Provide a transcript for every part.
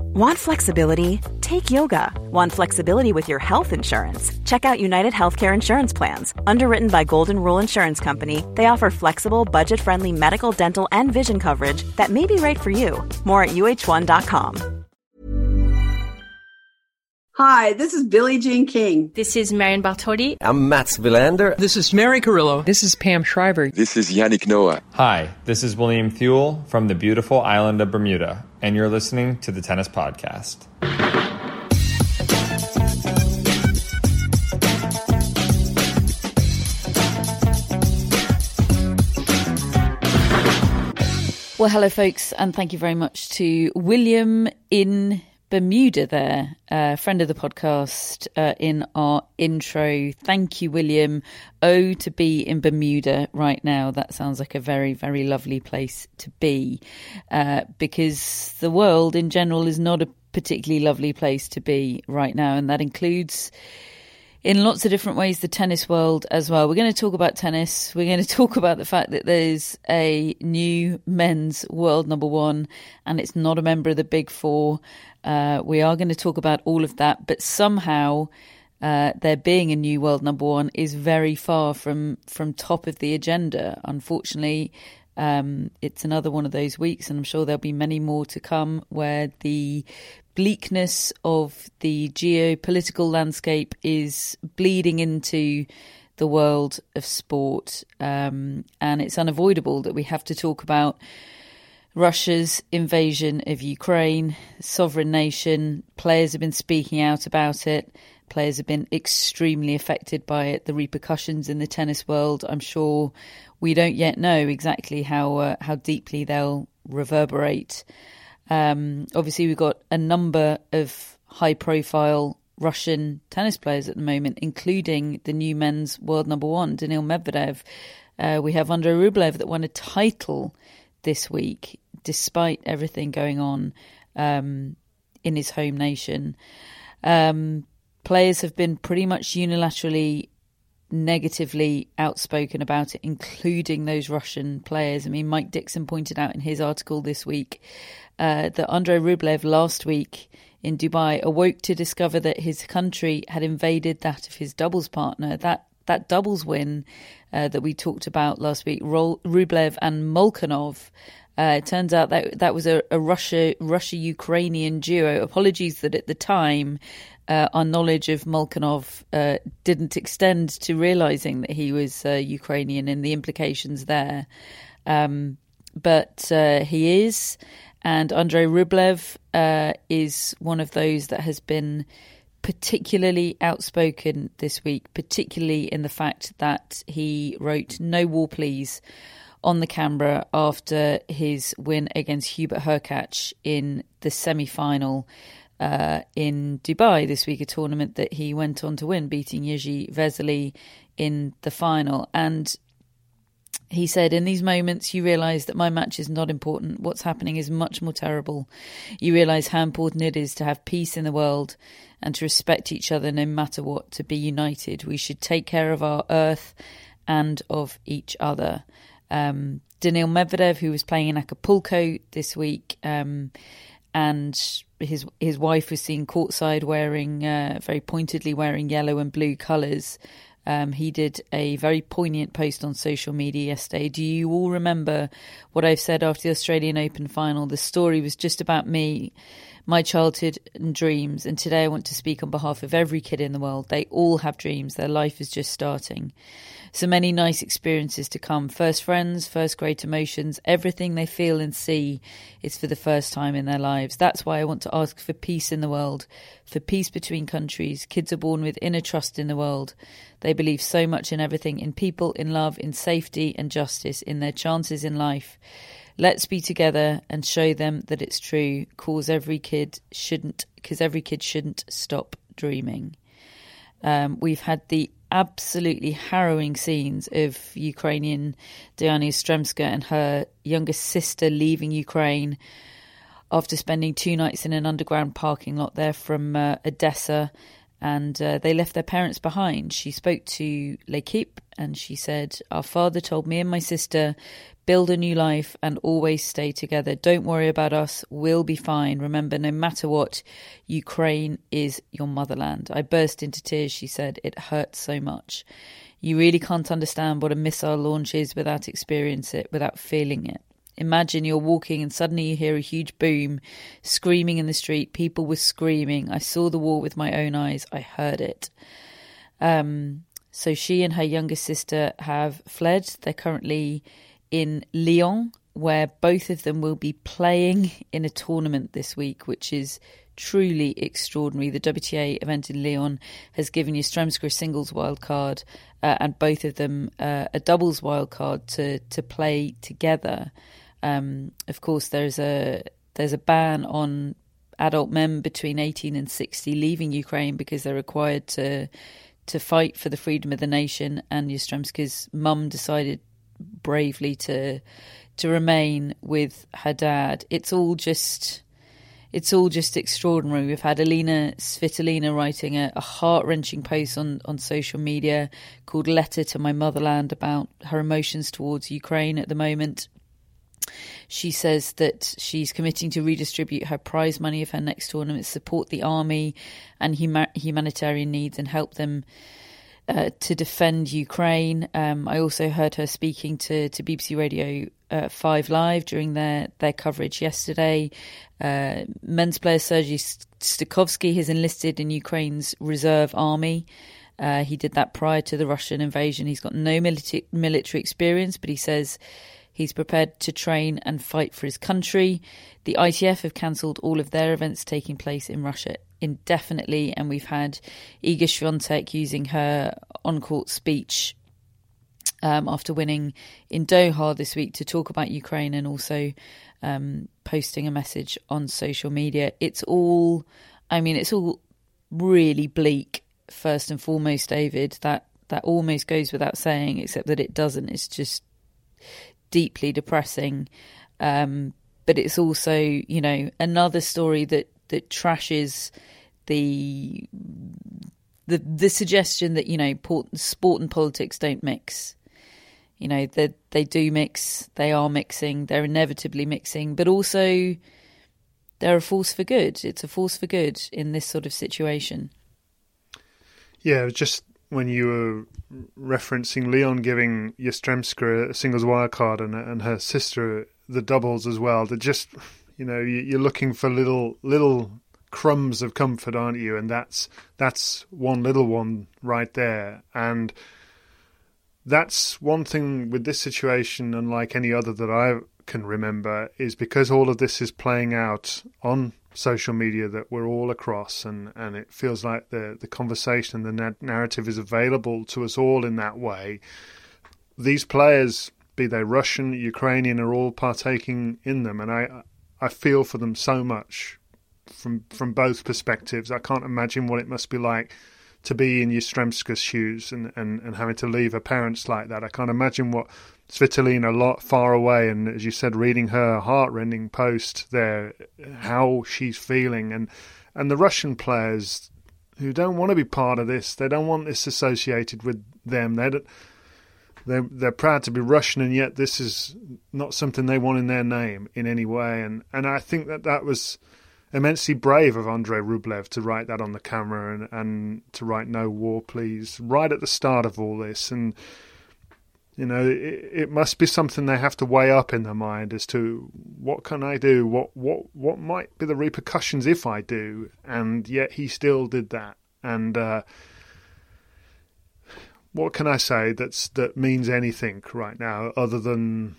Want flexibility? Take yoga. Want flexibility with your health insurance? Check out United Healthcare Insurance Plans. Underwritten by Golden Rule Insurance Company, they offer flexible, budget friendly medical, dental, and vision coverage that may be right for you. More at uh1.com. Hi, this is Billie Jean King. This is Marion Bartoli. I'm Mats Wilander. This is Mary Carillo. This is Pam Shriver. This is Yannick Noah. Hi, this is William Thule from the beautiful island of Bermuda, and you're listening to the Tennis Podcast. Well, hello, folks, and thank you very much to William in Bermuda there, uh, friend of the podcast, uh, in our intro. Thank you, William. Oh, to be in Bermuda right now. That sounds like a very, very lovely place to be uh, because the world in general is not a particularly lovely place to be right now, and that includes in lots of different ways the tennis world as well. We're going to talk about tennis. We're going to talk about the fact that there's a new men's world number one and it's not a member of the big four. Uh, we are going to talk about all of that, but somehow uh, there being a new world number one is very far from from top of the agenda. Unfortunately, um, it's another one of those weeks, and I'm sure there'll be many more to come where the bleakness of the geopolitical landscape is bleeding into the world of sport, um, and it's unavoidable that we have to talk about Russia's invasion of Ukraine, sovereign nation. Players have been speaking out about it. Players have been extremely affected by it. The repercussions in the tennis world, I'm sure, we don't yet know exactly how uh, how deeply they'll reverberate. Um, obviously, we've got a number of high profile Russian tennis players at the moment, including the new men's world number one, Daniil Medvedev. Uh, we have Andrei Rublev that won a title this week, despite everything going on um, in his home nation. Um, players have been pretty much unilaterally negatively outspoken about it, including those Russian players. I mean, Mike Dickson pointed out in his article this week uh, that Andrei Rublev last week in Dubai awoke to discover that his country had invaded that of his doubles partner. That that doubles win uh, that we talked about last week, Rublev and Molchanov. Uh, it turns out that that was a, a Russia Russia Ukrainian duo. Apologies that at the time uh, our knowledge of Molchanov uh, didn't extend to realizing that he was uh, Ukrainian and the implications there. Um, but uh, he is, and Andrei Rublev uh, is one of those that has been particularly outspoken this week, particularly in the fact that he wrote "No War, Please" on the camera after his win against Hubert Hurkacz in the semi-final uh, in Dubai this week, a tournament that he went on to win, beating Jiří Veselý in the final. And he said, In these moments, you realize that my match is not important. What's happening is much more terrible. You realize how important it is to have peace in the world and to respect each other no matter what, to be united. We should take care of our earth and of each other. Um, Daniil Medvedev, who was playing in Acapulco this week, um, and his his wife was seen courtside wearing uh, very pointedly wearing yellow and blue colours. Um, he did a very poignant post on social media yesterday. Do you all remember what I've said after the Australian Open final? The story was just about me, my childhood and dreams. And today I want to speak on behalf of every kid in the world. They all have dreams. Their life is just starting. So many nice experiences to come. First friends, first great emotions, everything they feel and see is for the first time in their lives. That's why I want to ask for peace in the world, for peace between countries. Kids are born with inner trust in the world. They believe so much in everything in people, in love, in safety and justice, in their chances in life. Let's be together and show them that it's true. Cause every kid shouldn't, because every kid shouldn't stop dreaming. Um, we've had the absolutely harrowing scenes of Ukrainian Dayana Yastremska and her younger sister leaving Ukraine after spending two nights in an underground parking lot there from uh, Odessa. And uh, they left their parents behind. She spoke to L'Equipe and she said, Our father told me and my sister build a new life and always stay together. Don't worry about us. We'll be fine. Remember, no matter what, Ukraine is your motherland. I burst into tears, she said. It hurts so much. You really can't understand what a missile launch is without experience it, without feeling it. Imagine you're walking and suddenly you hear a huge boom, screaming in the street. People were screaming. I saw the war with my own eyes. I heard it. Um, so she and her younger sister have fled. They're currently in Lyon, where both of them will be playing in a tournament this week, which is truly extraordinary. The WTA event in Lyon has given Yastremska a singles wildcard uh, and both of them uh, a doubles wildcard to to play together. Um, of course, there's a there's a ban on adult men between 18 and 60 leaving Ukraine because they're required to to fight for the freedom of the nation. And Yastremska's mum decided bravely to to remain with her dad. It's all just it's all just extraordinary. We've had Alina Svitolina writing a, a heart wrenching post on, on social media called Letter to My Motherland about her emotions towards Ukraine at the moment. She says that she's committing to redistribute her prize money of her next tournament, support the army and huma- humanitarian needs, and help them uh, to defend Ukraine. Um, I also heard her speaking to, to BBC Radio uh, 5 Live during their, their coverage yesterday. Uh, men's player Sergei Stakhovsky has enlisted in Ukraine's reserve army. Uh, he did that prior to the Russian invasion. He's got no military, military experience, but he says He's prepared to train and fight for his country. The ITF have cancelled all of their events taking place in Russia indefinitely, and we've had Iga Swiatek using her on court speech um, after winning in Doha this week to talk about Ukraine and also um, posting a message on social media. It's all, I mean, it's all really bleak, first and foremost, David. That that almost goes without saying, except that it doesn't. It's just deeply depressing. Um, but it's also, you know, another story that that trashes the the the suggestion that you know sport and politics don't mix. You know they they do mix. They are mixing. They're inevitably mixing, but also they're a force for good. It's a force for good in this sort of situation. Yeah, just when you were referencing Lyon giving Yastremska a singles wildcard and and her sister the doubles as well. That just you know you're looking for little little crumbs of comfort, aren't you? And that's that's one little one right there. And that's one thing with this situation, unlike any other that I can remember, is because all of this is playing out on social media that we're all across, and, and it feels like the, the conversation and the narrative is available to us all in that way. These players, be they Russian, Ukrainian, are all partaking in them, and I I feel for them so much from from both perspectives. I can't imagine what it must be like to be in Yastremska's shoes and, and, and having to leave her parents like that. I can't imagine what Svitolina a lot far away, and as you said, reading her heartrending post there, how she's feeling, and and the Russian players who don't want to be part of this, they don't want this associated with them. They they're they're proud to be Russian, and yet this is not something they want in their name in any way. And and I think that that was immensely brave of Andrei Rublev to write that on the camera and and to write "No War, Please" right at the start of all this and you know, it, it, must be something they have to weigh up in their mind as to what can I do, what what what might be the repercussions if I do, and yet he still did that. And uh, what can I say that's that means anything right now other than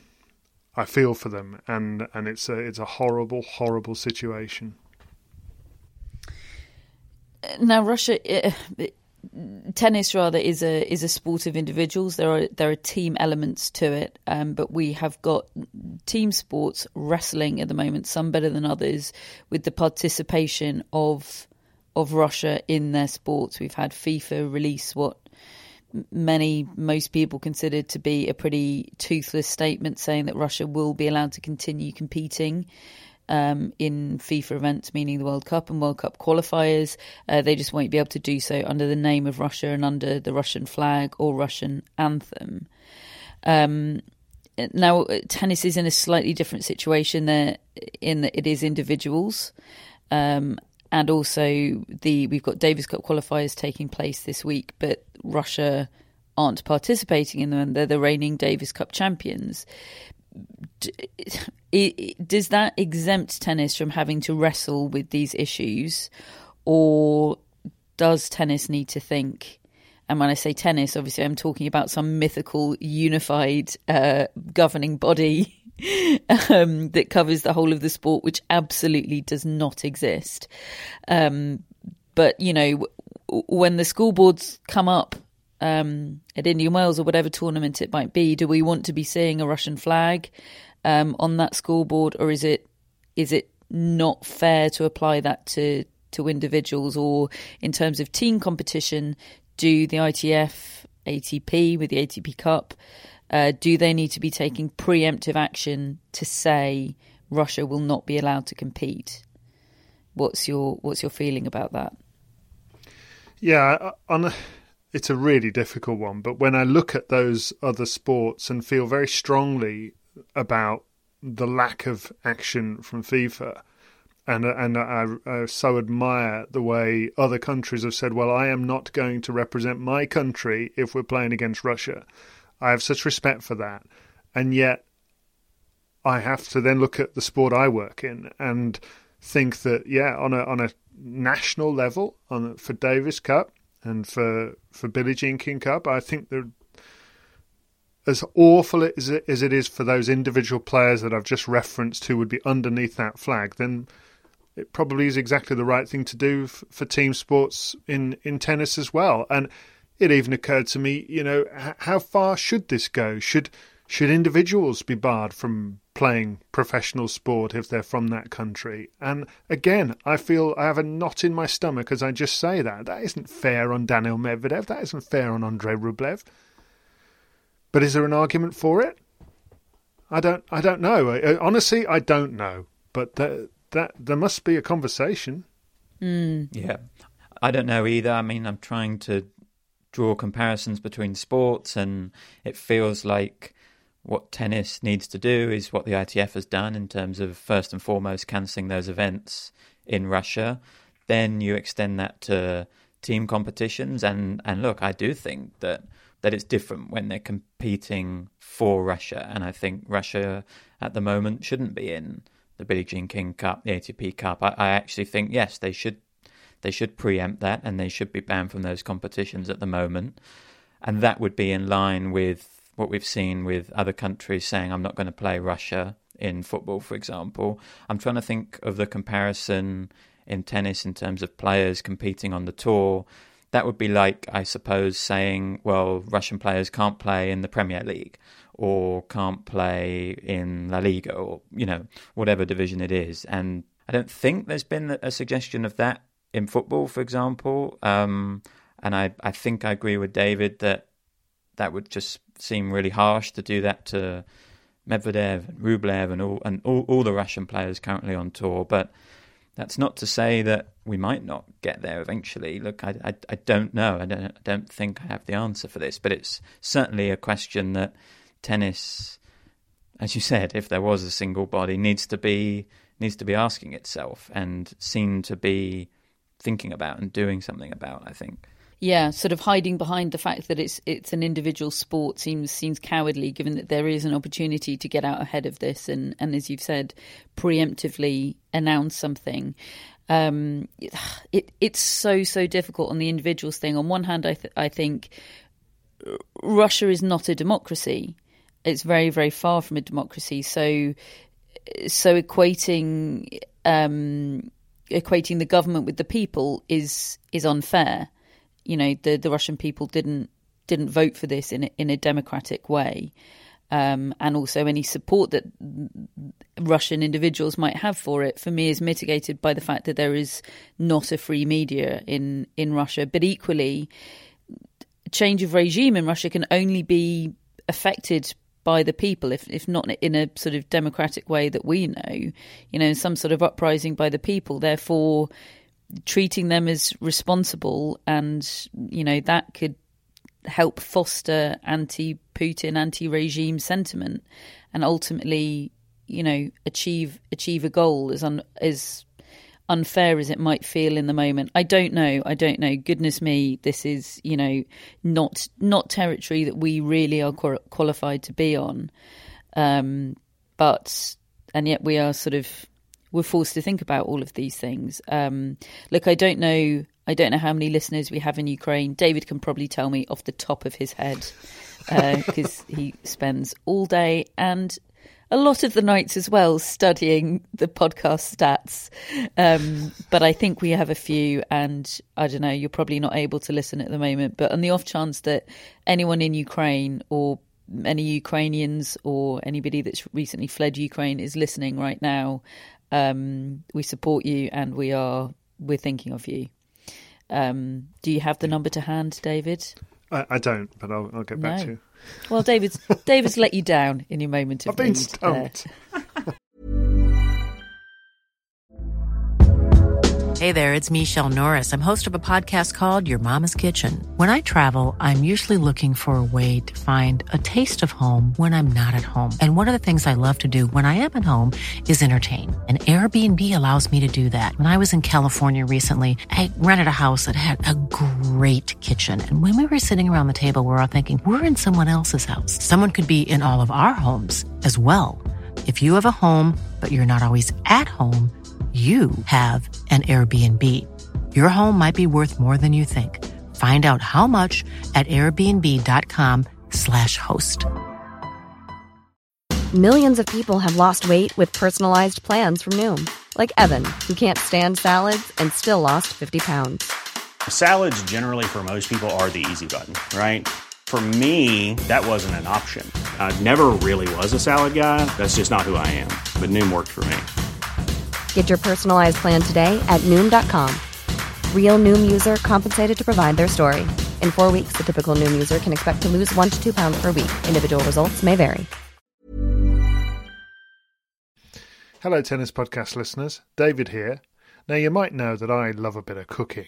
I feel for them, and and it's a it's a horrible horrible situation. Now Russia. It, tennis rather is a is a sport of individuals. There are there are team elements to it, um, but we have got team sports wrestling at the moment, some better than others, with the participation of of Russia in their sports. We've had FIFA release what many most people consider to be a pretty toothless statement, saying that Russia will be allowed to continue competing um, in FIFA events, meaning the World Cup and World Cup qualifiers. Uh, they just won't be able to do so under the name of Russia and under the Russian flag or Russian anthem. Um, now, tennis is in a slightly different situation there, in that it is individuals. Um, and also the we've got Davis Cup qualifiers taking place this week, but Russia aren't participating in them. and They're the reigning Davis Cup champions does that exempt tennis from having to wrestle with these issues, or does tennis need to think? And when I say tennis, obviously I'm talking about some mythical unified uh, governing body um, that covers the whole of the sport, which absolutely does not exist. Um, but you know, when the school boards come up um, at Indian Wells or whatever tournament it might be, do we want to be seeing a Russian flag um, on that scoreboard, or is it is it not fair to apply that to to individuals, or in terms of team competition, do the ITF, ATP with the ATP Cup, uh, do they need to be taking preemptive action to say Russia will not be allowed to compete? What's your what's your feeling about that? Yeah, on a, it's a really difficult one. But when I look at those other sports and feel very strongly about the lack of action from FIFA. And and I, I, so admire the way other countries have said, "Well, I am not going to represent my country if we're playing against Russia." I have such respect for that, and yet I have to then look at the sport I work in and think that, yeah, on a on a national level, on for Davis Cup and for for Billie Jean King Cup, I think that as awful as it, as it is for those individual players that I've just referenced who would be underneath that flag, then it probably is exactly the right thing to do f- for team sports in, in tennis as well. And it even occurred to me, you know, h- how far should this go? Should should individuals be barred from playing professional sport if they're from that country? And again, I feel I have a knot in my stomach as I just say that. That isn't fair on Daniil Medvedev. That isn't fair on Andrei Rublev. But is there an argument for it? I don't. I don't know. honestly, I don't know. But that that there must be a conversation. Mm. Yeah, I don't know either. I mean, I'm trying to draw comparisons between sports, and it feels like what tennis needs to do is what the ITF has done in terms of first and foremost cancelling those events in Russia. Then you extend that to team competitions, and and look, I do think that that it's different when they're competing for Russia. And I think Russia at the moment shouldn't be in the Billie Jean King Cup, the ATP Cup. I, I actually think yes, they should they should preempt that and they should be banned from those competitions at the moment. And that would be in line with what we've seen with other countries saying, I'm not going to play Russia in football, for example. I'm trying to think of the comparison in tennis in terms of players competing on the tour that would be like, I suppose, saying, well, Russian players can't play in the Premier League or can't play in La Liga or, you know, whatever division it is. And I don't think there's been a suggestion of that in football, for example. Um, and I, I think I agree with David that that would just seem really harsh to do that to Medvedev and Rublev and all and all, all the Russian players currently on tour. But that's not to say that we might not get there eventually. Look, I, I, I don't know. I don't, I don't think I have the answer for this, but it's certainly a question that tennis, as you said, if there was a single body, needs to be needs to be asking itself and seem to be thinking about and doing something about. I think. Yeah, sort of hiding behind the fact that it's it's an individual sport seems seems cowardly, given that there is an opportunity to get out ahead of this and, and as you've said, preemptively announce something. Um, it it's so so difficult on the individuals thing. On one hand, I th- I think Russia is not a democracy. It's very very far from a democracy. So so equating um, equating the government with the people is is unfair you know the the Russian people didn't didn't vote for this in a, in a democratic way. Um, and also any support that Russian individuals might have for it, for me, is mitigated by the fact that there is not a free media in in Russia. But equally, change of regime in Russia can only be affected by the people, if if not in a sort of democratic way that we know, you know, some sort of uprising by the people. Therefore, treating them as responsible, and you know that could help foster anti-Putin, anti-regime sentiment, and ultimately, you know, achieve achieve a goal as un, as unfair as it might feel in the moment. I don't know. I don't know. Goodness me, this is you know not not territory that we really are qualified to be on. Um, but and yet we are sort of we're forced to think about all of these things. Um, look, I don't know I don't know how many listeners we have in Ukraine. David can probably tell me off the top of his head because uh, he spends all day and a lot of the nights as well studying the podcast stats. Um, but I think we have a few, and I don't know, you're probably not able to listen at the moment. But on the off chance that anyone in Ukraine or any Ukrainians or anybody that's recently fled Ukraine is listening right now, um, we support you and we are we're thinking of you. Um, do you have the number to hand, David? I, I don't, but I'll, I'll get back no. to you. Well, David's David's let you down in your moment of I've been uh, stumped. Hey there, it's Michelle Norris. I'm host of a podcast called Your Mama's Kitchen. When I travel, I'm usually looking for a way to find a taste of home when I'm not at home. And one of the things I love to do when I am at home is entertain. And Airbnb allows me to do that. When I was in California recently, I rented a house that had a great kitchen. And when we were sitting around the table, we we're all thinking, we're in someone else's house. Someone could be in all of our homes as well. If you have a home, but you're not always at home, you have an Airbnb. Your home might be worth more than you think. Find out how much at airbnb.com/slash host. Millions of people have lost weight with personalized plans from Noom, like Evan, who can't stand salads and still lost 50 pounds. Salads, generally, for most people, are the easy button, right? For me, that wasn't an option. I never really was a salad guy. That's just not who I am. But Noom worked for me. Get your personalized plan today at noom.com. Real noom user compensated to provide their story. In four weeks, the typical noom user can expect to lose one to two pounds per week. Individual results may vary. Hello, Tennis Podcast listeners. David here. Now, you might know that I love a bit of cooking,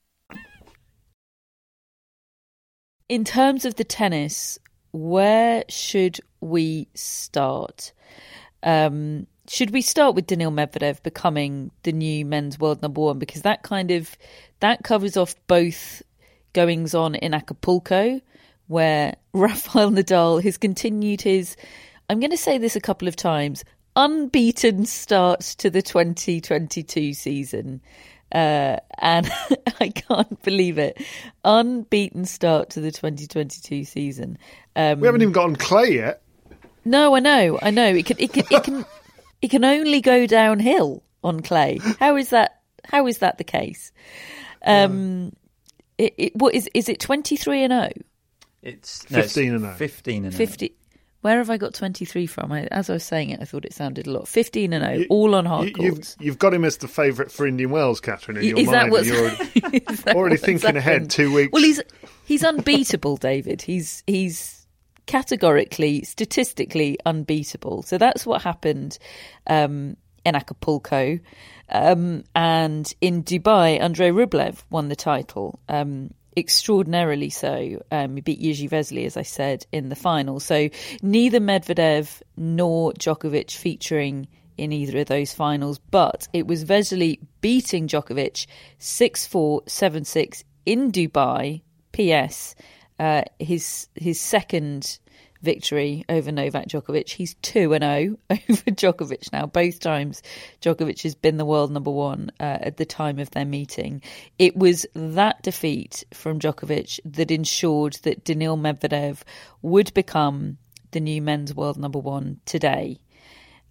In terms of the tennis, where should we start? Um, should we start with Daniil Medvedev becoming the new men's world number one because that kind of that covers off both goings on in Acapulco where Rafael Nadal has continued his I'm going to say this a couple of times unbeaten start to the 2022 season uh, and I can't believe it. Unbeaten start to the 2022 season. Um, we haven't even gotten clay yet. No, I know, I know. It can, it can, it can. it can only go downhill on clay. How is that? How is that the case? Um, it, it, what is is it twenty three and zero? Oh? It's no, fifteen and zero. Oh. Fifteen and 50. 0. Where have I got 23 from? I, as I was saying it, I thought it sounded a lot. 15 and 0, you, all on hard you, courts. You've, you've, got him as the favourite for Indian Wells, Catherine, in your is mind. That you're already, already thinking happened? ahead two weeks. Well, he's he's unbeatable, David. He's he's categorically, statistically unbeatable. So that's what happened um, in Acapulco. Um, and in Dubai, Andrei Rublev won the title. Um, extraordinarily so. Um, he beat Jiří Veselý, as I said, in the final. So neither Medvedev nor Djokovic featuring in either of those finals, but it was Veselý beating Djokovic 6 4, 7 6 in Dubai. P.S. Uh, his his second victory over Novak Djokovic. He's 2 and 0 over Djokovic now. Both times Djokovic has been the world number 1 uh, at the time of their meeting. It was that defeat from Djokovic that ensured that Daniil Medvedev would become the new men's world number 1 today.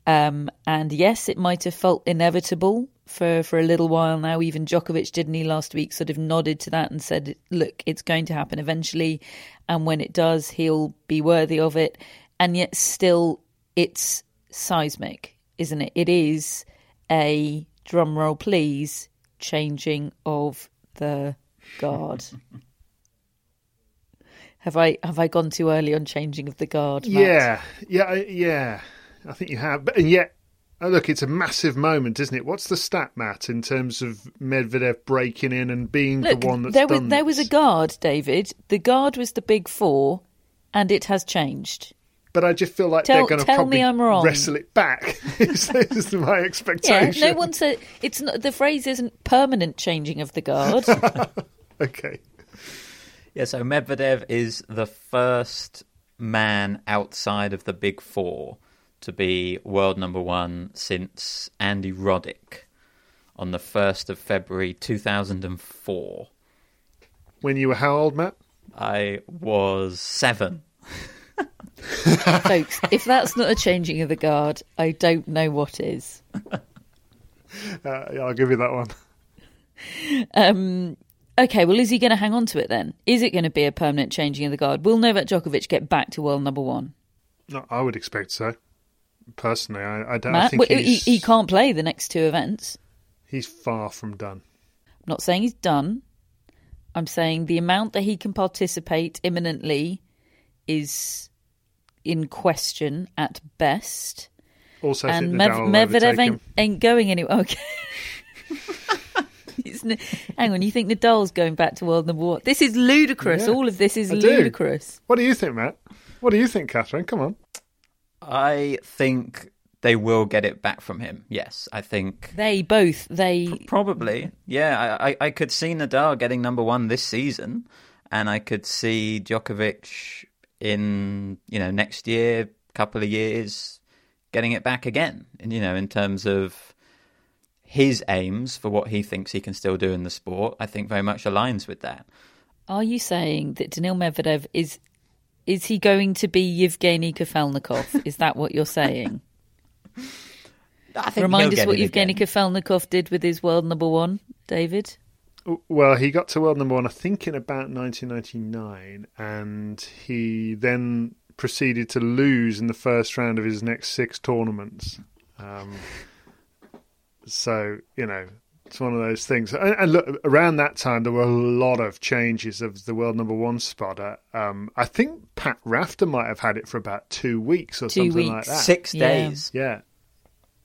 Um, and yes, it might have felt inevitable for, for a little while now. Even Djokovic, didn't he, last week, sort of nodded to that and said, look, it's going to happen eventually. And when it does, he'll be worthy of it. And yet, still, it's seismic, isn't it? It is a drumroll, please, changing of the guard. have I have I gone too early on changing of the guard? Matt? Yeah, yeah, yeah. I think you have, but and yet, oh, look, it's a massive moment, isn't it? What's the stat, Matt, in terms of Medvedev breaking in and being Look, the one that's there done was there was a guard, David. The guard was the big four, and it has changed. But I just feel like Tell- they're going to tell probably me I'm wrong. wrestle it back. is, is my Yeah, expectation. no one said it's not. The phrase isn't permanent changing of the guard. Okay. Yeah, so Medvedev is the first man outside of the big four to be world number one since Andy Roddick on the 1st of February 2004. When you were how old, Matt? I was seven. Folks, if that's not a changing of the guard, I don't know what is. Uh, yeah, I'll give you that one. Um, okay, well, is he going to hang on to it then? Is it going to be a permanent changing of the guard? Will Novak Djokovic get back to world number one? No, I would expect so. Personally, I, I don't I think well, he, he can't play the next two events. he's far from done. I'm not saying he's done. I'm saying the amount that he can participate imminently is in question at best. Also, and Mev- Medvedev ain't, ain't going anywhere. Okay. Hang on, you think Nadal's going back to world number one? This is ludicrous. Yeah, All of this is ludicrous. What do you think, Matt? What do you think, Catherine? Come on. I think they will get it back from him. Yes, I think They both, they. Probably, yeah. I, I, I could see Nadal getting number one this season, and I could see Djokovic in you know next year, couple of years, getting it back again. And you know, in terms of his aims for what he thinks he can still do in the sport, I think very much aligns with that. Are you saying that Daniil Medvedev is. Is he going to be Yevgeny Kafelnikov? is that what you're saying? I think Remind us what Yevgeny again. Kafelnikov did with his world number one, David. Well, he got to world number one, I think, in about 1999, and he then proceeded to lose in the first round of his next six tournaments. Um, so, you know, it's one of those things. And, and look, around that time, there were a lot of changes of the world number one spot. Uh, Um, I think Pat Rafter might have had it for about two weeks or Two something like that. Six Yeah. days. Yeah.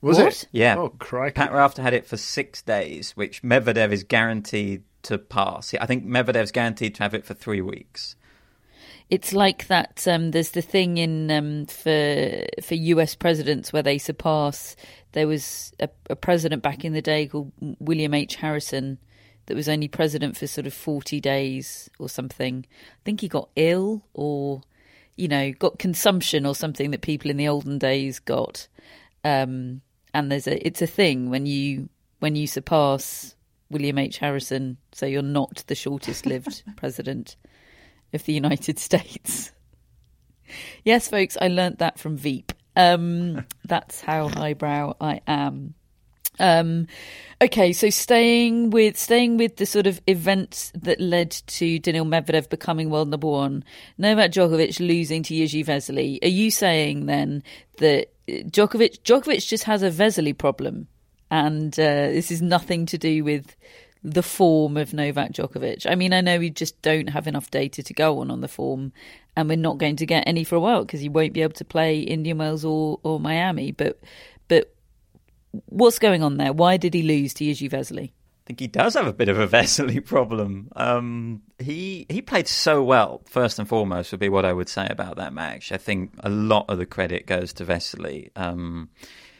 Was What? it? Yeah. Oh, crikey. Pat Rafter had it for six days, which Medvedev is guaranteed to pass. I think Medvedev's guaranteed to have it for three weeks. It's like that. Um, there's the thing in um, for for U.S. presidents where they surpass. There was a, a president back in the day called William H. Harrison that was only president for sort of forty days or something. I think he got ill or you know got consumption or something that people in the olden days got. Um, and there's a it's a thing when you when you surpass William H. Harrison, so you're not the shortest lived president of the United States. Yes, folks, I learnt that from Veep. Um, that's how highbrow I am. Um, okay, so staying with staying with the sort of events that led to Daniil Medvedev becoming world number one, Novak Djokovic losing to Jiří Veselý. Are you saying then that Djokovic Djokovic just has a Veselý problem, and uh, this is nothing to do with the form of Novak Djokovic. I mean, I know we just don't have enough data to go on on the form, and we're not going to get any for a while because he won't be able to play Indian Wells or, or Miami. But but what's going on there? Why did he lose to Jiří Veselý? I think he does have a bit of a Vesely problem. Um, he he played so well. First and foremost would be what I would say about that match. I think a lot of the credit goes to Vesely. Um,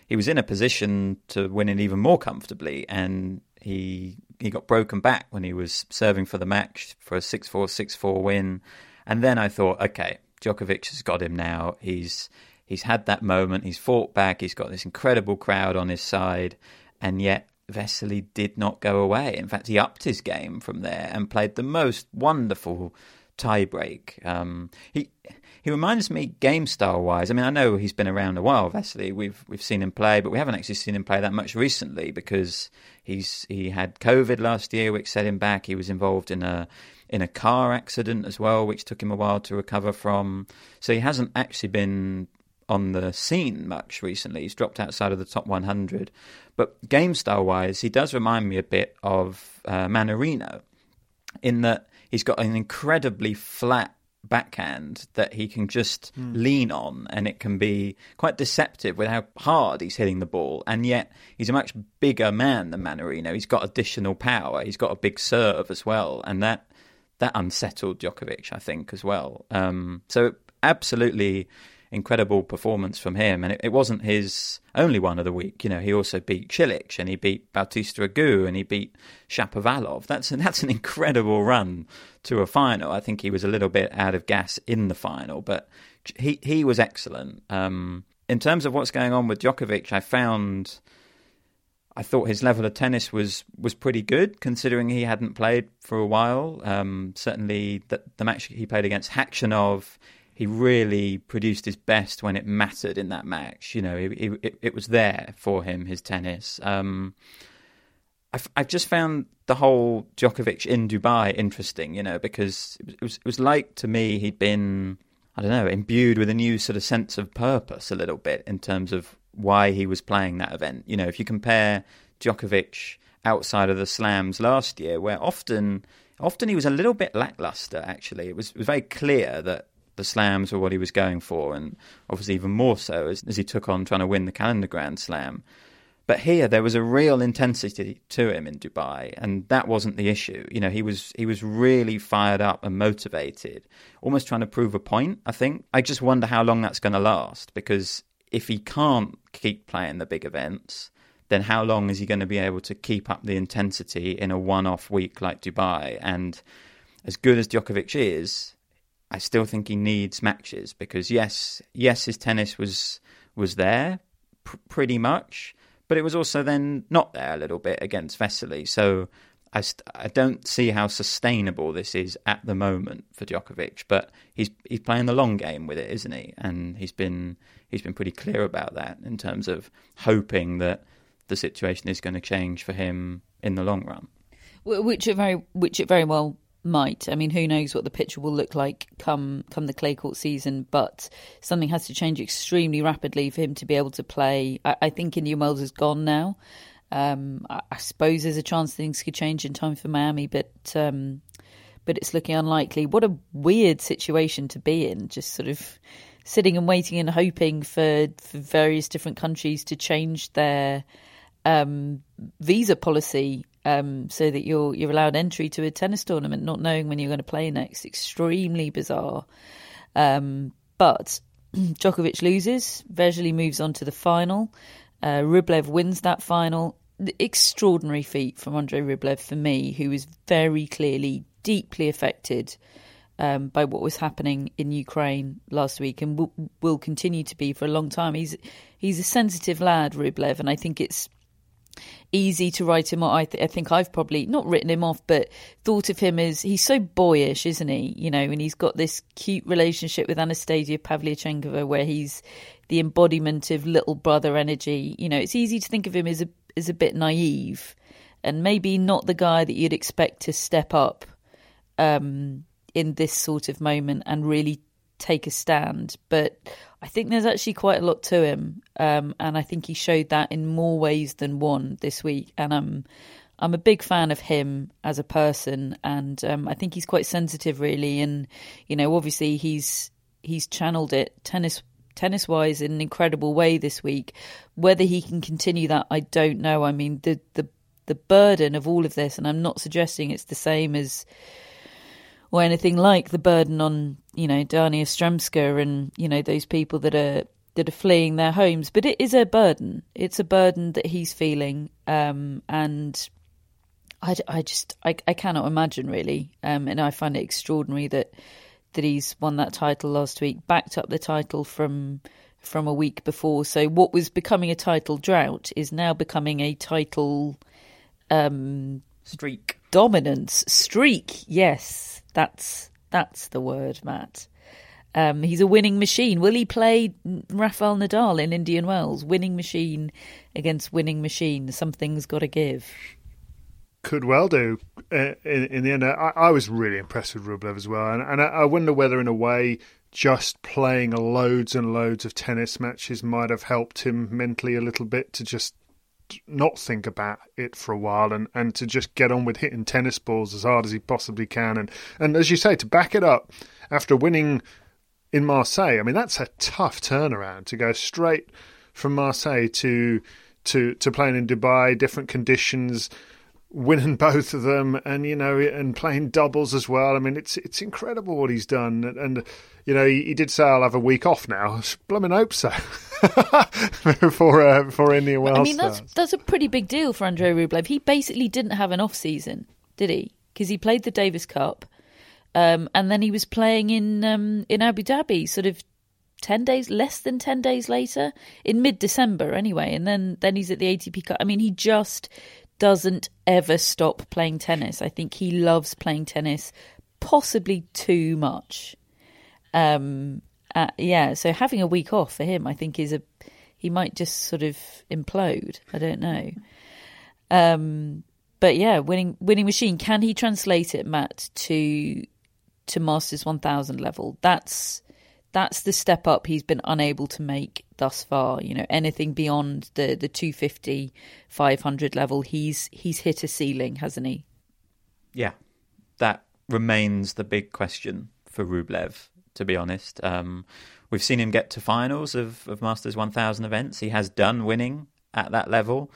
he was in a position to win it even more comfortably, and he he got broken back when he was serving for the match for a 6-4, 6-4 win. And then I thought, okay, Djokovic has got him now. He's he's had that moment. He's fought back. He's got this incredible crowd on his side, and yet Vesely did not go away. In fact, he upped his game from there and played the most wonderful tiebreak. Um, he he reminds me game style wise. I mean, I know he's been around a while. Vesely, we've we've seen him play, but we haven't actually seen him play that much recently because he's he had COVID last year, which set him back. He was involved in a in a car accident as well, which took him a while to recover from. So he hasn't actually been on the scene much recently. He's dropped outside of the top 100. But game style wise, he does remind me a bit of uh, Mannarino in that he's got an incredibly flat backhand that he can just mm. lean on and it can be quite deceptive with how hard he's hitting the ball. And yet he's a much bigger man than Mannarino he's got additional power. He's got a big serve as well. And that that unsettled Djokovic I think as well. Um, so absolutely incredible performance from him. And it, it, wasn't his only one of the week. You know, he also beat Cilic and he beat Bautista Agut and he beat Shapovalov. That's that's an incredible run to a final. I think he was a little bit out of gas in the final, but he he was excellent. Um, in terms of what's going on with Djokovic, I found. I thought his level of tennis was, was pretty good, considering he hadn't played for a while. Um, certainly, the, the match he played against Khachanov, he really produced his best when it mattered in that match. You know, it, it, it was there for him, his tennis. Um, I've, I've, just found the whole Djokovic in Dubai interesting, you know, because it was, it was like to me he'd been, I don't know, imbued with a new sort of sense of purpose a little bit in terms of why he was playing that event. You know, if you compare Djokovic outside of the slams last year, where often often he was a little bit lackluster. Actually, it was, it was very clear that the slams were what he was going for, and obviously even more so as, as he took on trying to win the calendar Grand Slam. But here there was a real intensity to him in Dubai, and that wasn't the issue. You know, he was he was really fired up and motivated, almost trying to prove a point. I think. I just wonder how long that's going to last because if he can't keep playing the big events, then how long is he going to be able to keep up the intensity in a one-off week like Dubai? And as good as Djokovic is, I still think he needs matches because yes, yes, his tennis was was there pr- pretty much, but it was also then not there a little bit against Vesely. So I, st- I don't see how sustainable this is at the moment for Djokovic. But he's he's playing the long game with it, isn't he? And he's been he's been pretty clear about that in terms of hoping that the situation is going to change for him in the long run. Which it very which it very well might. I mean, who knows what the picture will look like come come the clay court season? But something has to change extremely rapidly for him to be able to play. I, I think Indian Wells is gone now. Um, I, I, suppose there's a chance things could change in time for Miami, but um, but it's looking unlikely. What a weird situation to be in, just sort of sitting and waiting and hoping for, for various different countries to change their um, visa policy um, so that you're you're allowed entry to a tennis tournament, not knowing when you're going to play next. Extremely bizarre. Um, but Djokovic loses. Vesely moves on to the final. Uh, Rublev wins that final. The extraordinary feat from Andrei Rublev for me, who was very clearly deeply affected um, by what was happening in Ukraine last week, and will, will continue to be for a long time. He's he's a sensitive lad, Rublev, and I think it's easy to write him off. I, th- I, think I've probably not written him off, but thought of him as he's so boyish, isn't he? You know, and he's got this cute relationship with Anastasia Pavlyuchenkova where he's the embodiment of little brother energy. You know, it's easy to think of him as a as a bit naive and maybe not the guy that you'd expect to step up um, in this sort of moment and really take a stand. But I think there's actually quite a lot to him, um, and I think he showed that in more ways than one this week. And I'm I'm a big fan of him as a person, and um, I think he's quite sensitive, really. And you know, obviously, he's he's channeled it tennis tennis wise in an incredible way this week. Whether he can continue that, I don't know. I mean, the the the burden of all of this, and I'm not suggesting it's the same as or anything like the burden on you know Dayana Yastremska and you know those people that are that are fleeing their homes, but it is a burden. It's a burden that he's feeling, um, and I, I just I, I cannot imagine really, um, and I find it extraordinary that that he's won that title last week, backed up the title from from a week before. So what was becoming a title drought is now becoming a title um, streak dominance streak. Yes, that's that's the word, Matt. Um, he's a winning machine. Will he play Rafael Nadal in Indian Wells? Winning machine against winning machine. Something's got to give could well do. Uh, in, in, the end, I, I, was really impressed with Rublev as well, and, and I, I, wonder whether, in a way, just playing loads and loads of tennis matches might have helped him mentally a little bit to just not think about it for a while and, and to just get on with hitting tennis balls as hard as he possibly can, and and as you say, to back it up after winning in Marseille. I mean, that's a tough turnaround to go straight from Marseille to to to playing in Dubai, different conditions winning both of them, and you know, and playing doubles as well. I mean, it's it's incredible what he's done, and, and you know, he, he, did say I'll have a week off now. Blooming hope so. for uh, for Indian Wells. I mean, that's that's a pretty big deal for Andrei Rublev. He basically didn't have an off season, did he? Because he played the Davis Cup, um, and then he was playing in um, in Abu Dhabi, sort of 10 days less than 10 days later in mid December anyway and then then he's at the ATP Cup I mean he just doesn't ever stop playing tennis. I think he loves playing tennis, possibly too much. Um, uh, yeah, so having a week off for him, I think, is a he might just sort of implode. I don't know. Um, but yeah, winning winning machine. Can he translate it, Matt, to to Masters one thousand level? That's that's the step up he's been unable to make thus far. You know, anything beyond the the 250, 500 level, he's he's hit a ceiling, hasn't he? Yeah, that remains the big question for Rublev. To be honest, um, we've seen him get to finals of, of Masters 1000 events. He has done winning at that level,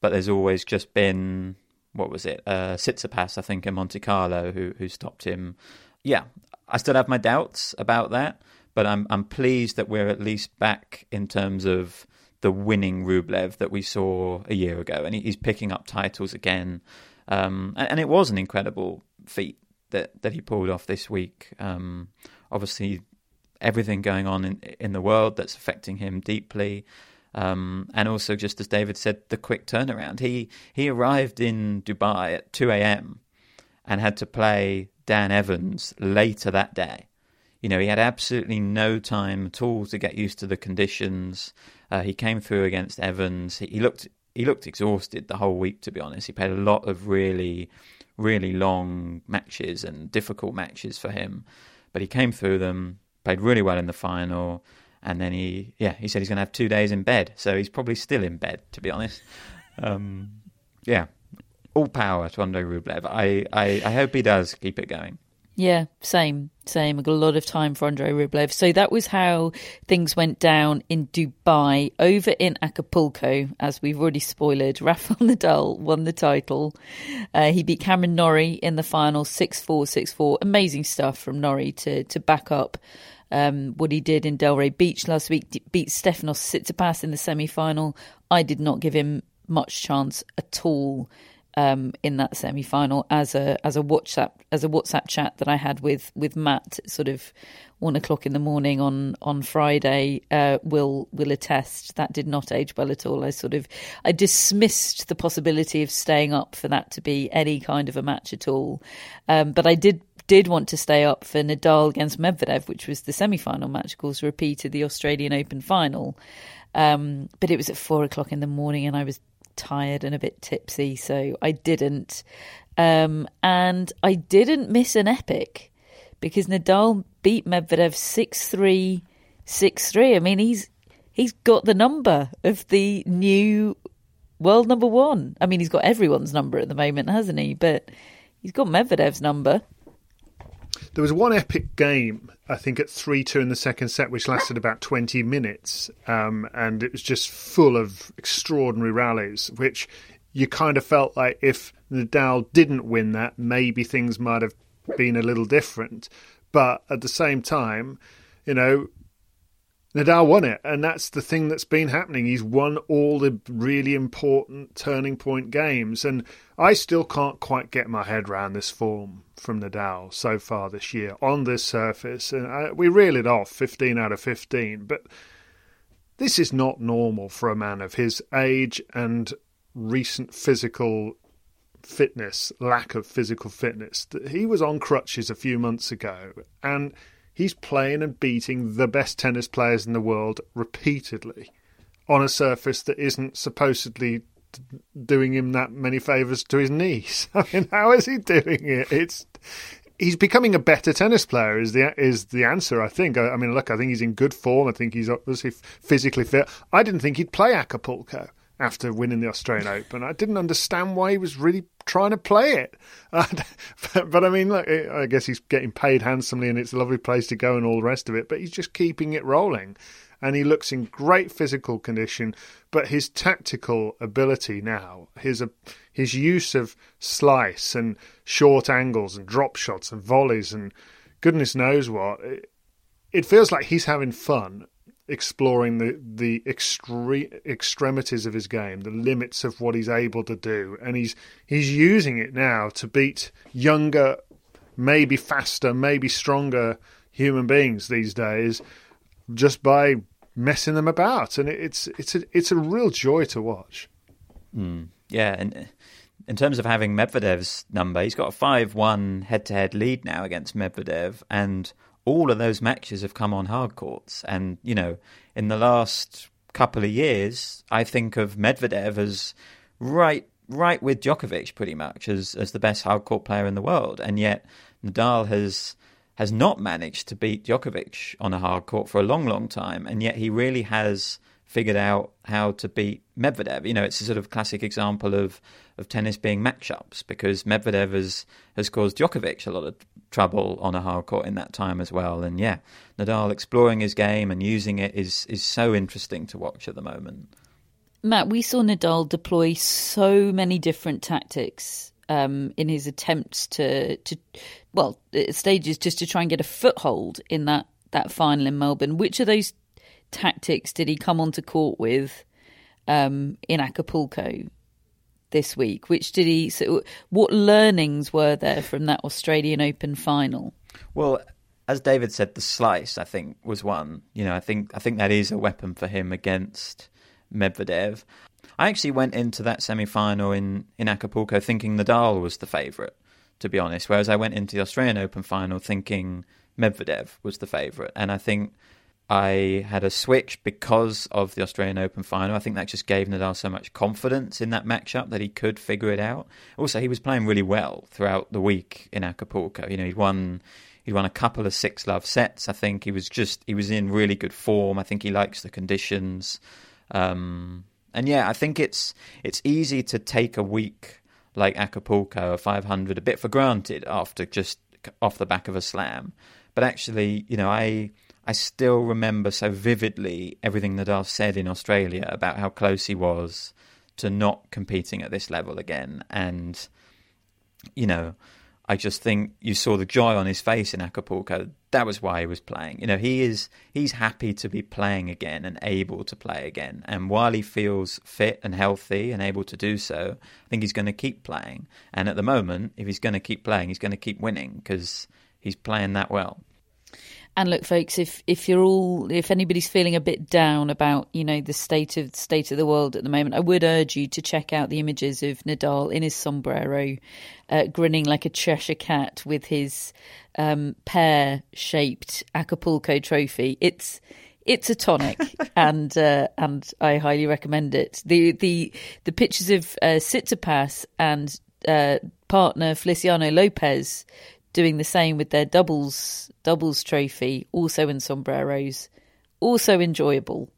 but there's always just been what was it, uh, Tsitsipas, I think, in Monte Carlo, who who stopped him. Yeah, I still have my doubts about that but I'm I'm pleased that we're at least back in terms of the winning Rublev that we saw a year ago, and he's picking up titles again. Um, and, and, it was an incredible feat that that he pulled off this week. Um, obviously, everything going on in in the world that's affecting him deeply. Um, and also, just as David said, the quick turnaround. He he arrived in Dubai at 2 a.m. and had to play Dan Evans later that day. You know, he had absolutely no time at all to get used to the conditions. Uh, he came through against Evans. He, he, looked he looked exhausted the whole week. To be honest, he played a lot of really really long matches and difficult matches for him, but he came through them. Played really well in the final, and then he yeah he said he's going to have two days in bed. So he's probably still in bed. To be honest, um, yeah. All power to Andrei Rublev. I, I, I hope he does keep it going. Yeah, same, same. I got a lot of time for Andrei Rublev. So that was how things went down in Dubai. Over in Acapulco, as we've already spoiled, Rafael Nadal won the title. Uh, he beat Cameron Norrie in the final 6 4 6 4. Amazing stuff from Norrie to, to back up um, what he did in Delray Beach last week. Beat Stefanos Tsitsipas in the semi final. I did not give him much chance at all um, in that semi final as a as a WhatsApp as a WhatsApp chat that I had with with Matt sort of one o'clock in the morning on on Friday uh, will will attest that did not age well at all. I sort of I dismissed the possibility of staying up for that to be any kind of a match at all, um, but I did did want to stay up for Nadal against Medvedev, which was the semi final match, of course, repeated the Australian Open final. Um, but it was at four o'clock in the morning, and I was tired and a bit tipsy, so I didn't. Um, and I didn't miss an epic because Nadal beat Medvedev 6 3 6 3. I mean, he's he's got the number of the new world number one. I mean, he's got everyone's number at the moment, hasn't he? But he's got Medvedev's number. There was one epic game, I think, at 3 2 in the second set, which lasted about 20 minutes. Um, and it was just full of extraordinary rallies, which you kind of felt like if Nadal didn't win that, maybe things might have been a little different. But at the same time, you know, Nadal won it, and that's the thing that's been happening. He's won all the really important turning point games, and I still can't quite get my head around this form from Nadal so far this year on this surface. And I, we reel it off, fifteen out of fifteen, but this is not normal for a man of his age and recent physical fitness, lack of physical fitness. He was on crutches a few months ago, and he's playing and beating the best tennis players in the world repeatedly on a surface that isn't supposedly doing him that many favors to his knees. I mean, how is he doing it? It's he's becoming a better tennis player. Is the is the answer? I think. I, I mean, look, I think he's in good form. I think he's obviously physically fit. I didn't think he'd play Acapulco after winning the Australian Open. I didn't understand why he was really trying to play it. but, I mean, look, I guess he's getting paid handsomely and it's a lovely place to go and all the rest of it, but he's just keeping it rolling. And he looks in great physical condition, but his tactical ability now, his uh, his use of slice and short angles and drop shots and volleys and goodness knows what, it, it feels like he's having fun exploring the the extre- extremities of his game, the limits of what he's able to do, and he's he's using it now to beat younger, maybe faster, maybe stronger human beings these days, just by messing them about, and it's it's a it's a real joy to watch. Mm, yeah, and in terms of having Medvedev's number, he's got a five-one head-to-head lead now against Medvedev, and all of those matches have come on hard courts. And, you know, in the last couple of years, I think of Medvedev as right right with Djokovic pretty much as as the best hard court player in the world. And yet Nadal has has not managed to beat Djokovic on a hard court for a long, long time. And yet he really has figured out how to beat Medvedev. You know, it's a sort of classic example of, of tennis being matchups because Medvedev has, has caused Djokovic a lot of trouble on a hard court in that time as well. And yeah, Nadal exploring his game and using it is, is so interesting to watch at the moment. Matt, we saw Nadal deploy so many different tactics um, in his attempts to, to, well, stages just to try and get a foothold in that, that final in Melbourne. Which of those tactics did he come onto court with um, in Acapulco this week? Which did he? So what learnings were there from that Australian Open final? Well, as David said, the slice I think was one. You know, I think I think that is a weapon for him against Medvedev. I actually went into that semi-final in in Acapulco thinking Nadal was the favourite, to be honest. Whereas I went into the Australian Open final thinking Medvedev was the favourite, and I think I had a switch because of the Australian Open final. I think that just gave Nadal so much confidence in that matchup that he could figure it out. Also, he was playing really well throughout the week in Acapulco. You know, he'd won he'd won a couple of six love sets. I think he was just he was in really good form. I think he likes the conditions. Um, and yeah, I think it's it's easy to take a week like Acapulco, a 500, a bit for granted after just off the back of a slam. But actually, you know, I I still remember so vividly everything Nadal said in Australia about how close he was to not competing at this level again. And, you know, I just think you saw the joy on his face in Acapulco. That was why he was playing. You know, he is he's happy to be playing again and able to play again. And while he feels fit and healthy and able to do so, I think he's going to keep playing. And at the moment, if he's going to keep playing, he's going to keep winning because he's playing that well. And look, folks, if if you're all, if anybody's feeling a bit down about you know the state of state of the world at the moment, I would urge you to check out the images of Nadal in his sombrero, uh, grinning like a Cheshire cat with his um, pear-shaped Acapulco trophy. It's it's a tonic, and uh, and I highly recommend it. The the the pictures of uh, Tsitsipas and uh, partner Feliciano Lopez doing the same with their doubles doubles trophy, also in sombreros, also enjoyable.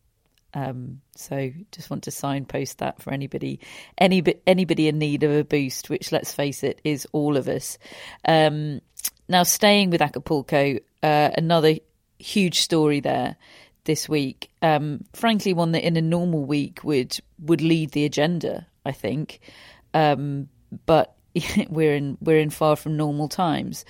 Um, so just want to signpost that for anybody, any anybody in need of a boost, which let's face it is all of us. Um, now staying with Acapulco, uh, another huge story there this week. Um, frankly, one that in a normal week would would lead the agenda, I think. Um, but we're in we're in far from normal times.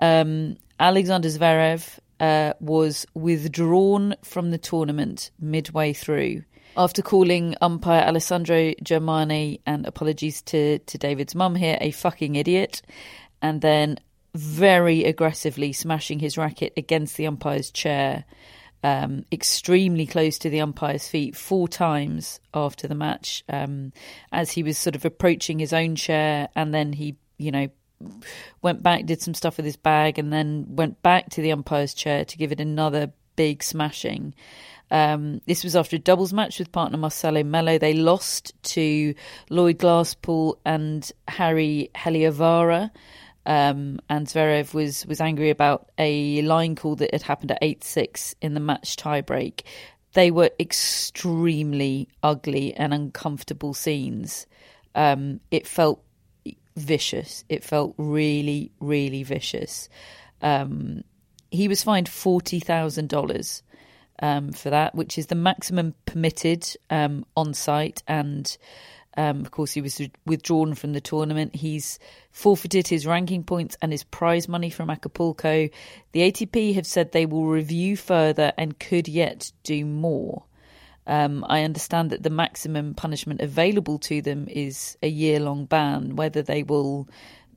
Um, Alexander Zverev uh, was withdrawn from the tournament midway through after calling umpire Alessandro Germani and apologies to, to David's mum here a fucking idiot, and then very aggressively smashing his racket against the umpire's chair, um, extremely close to the umpire's feet four times after the match, um, as he was sort of approaching his own chair, and then he, you know, went back, did some stuff with his bag, and then went back to the umpire's chair to give it another big smashing. Um, this was after a doubles match with partner Marcelo Melo. They lost to Lloyd Glasspool and Harri Heliövaara. Um, and Zverev was was angry about a line call that had happened at eight six in the match tiebreak. They were extremely ugly and uncomfortable scenes. Um, it felt vicious. It felt really, really vicious. Um, he was fined forty thousand um, dollars for that, which is the maximum permitted um, on site. And um, of course, he was withdrawn from the tournament. He's forfeited his ranking points and his prize money from Acapulco. The ATP have said they will review further and could yet do more. Um, I understand that the maximum punishment available to them is a year long ban. Whether they will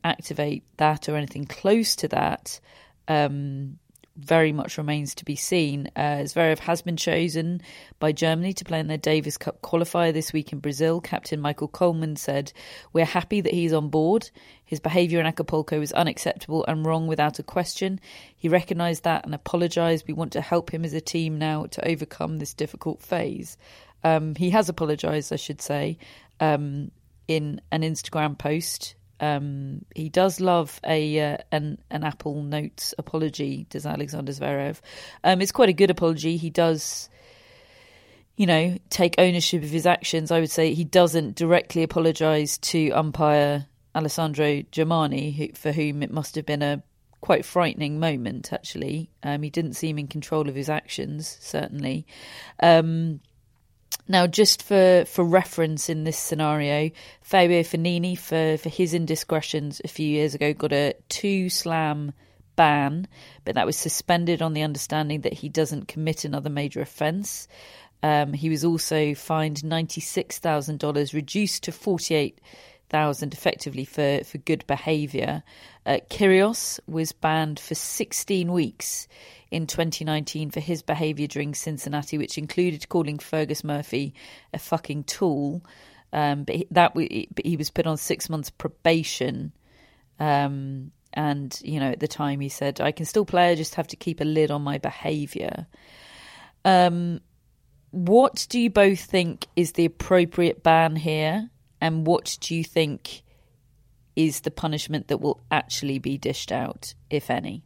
activate that or anything close to that um, very much remains to be seen. Uh, Zverev has been chosen by Germany to play in their Davis Cup qualifier this week in Brazil. Captain Michael Kohlmann said, We're happy that he's on board. His behaviour in Acapulco was unacceptable and wrong without a question. He recognised that and apologised. We want to help him as a team now to overcome this difficult phase. Um, he has apologised, I should say, um, in an Instagram post um, he does love a uh, an an Apple Notes apology. Does Alexander Zverev? Um, it's quite a good apology. He does, you know, take ownership of his actions. I would say he doesn't directly apologise to umpire Alessandro Germani, who, for whom it must have been a quite frightening moment. Actually, um, he didn't seem in control of his actions. Certainly. Now, just for, for reference in this scenario, Fabio Fognini, for, for his indiscretions a few years ago, got a two slam ban, but that was suspended on the understanding that he doesn't commit another major offence. Um, he was also fined $96,000, reduced to 48000 effectively for, for good behaviour. Uh, was banned for 16 weeks in 2019 for his behaviour during Cincinnati, which included calling Fergus Murphy a fucking tool. Um, but he, that but he was put on six months probation. Um, and you know, at the time, he said, "I can still play. I just have to keep a lid on my behaviour." Um, what do you both think is the appropriate ban here, and what do you think is the punishment that will actually be dished out, if any?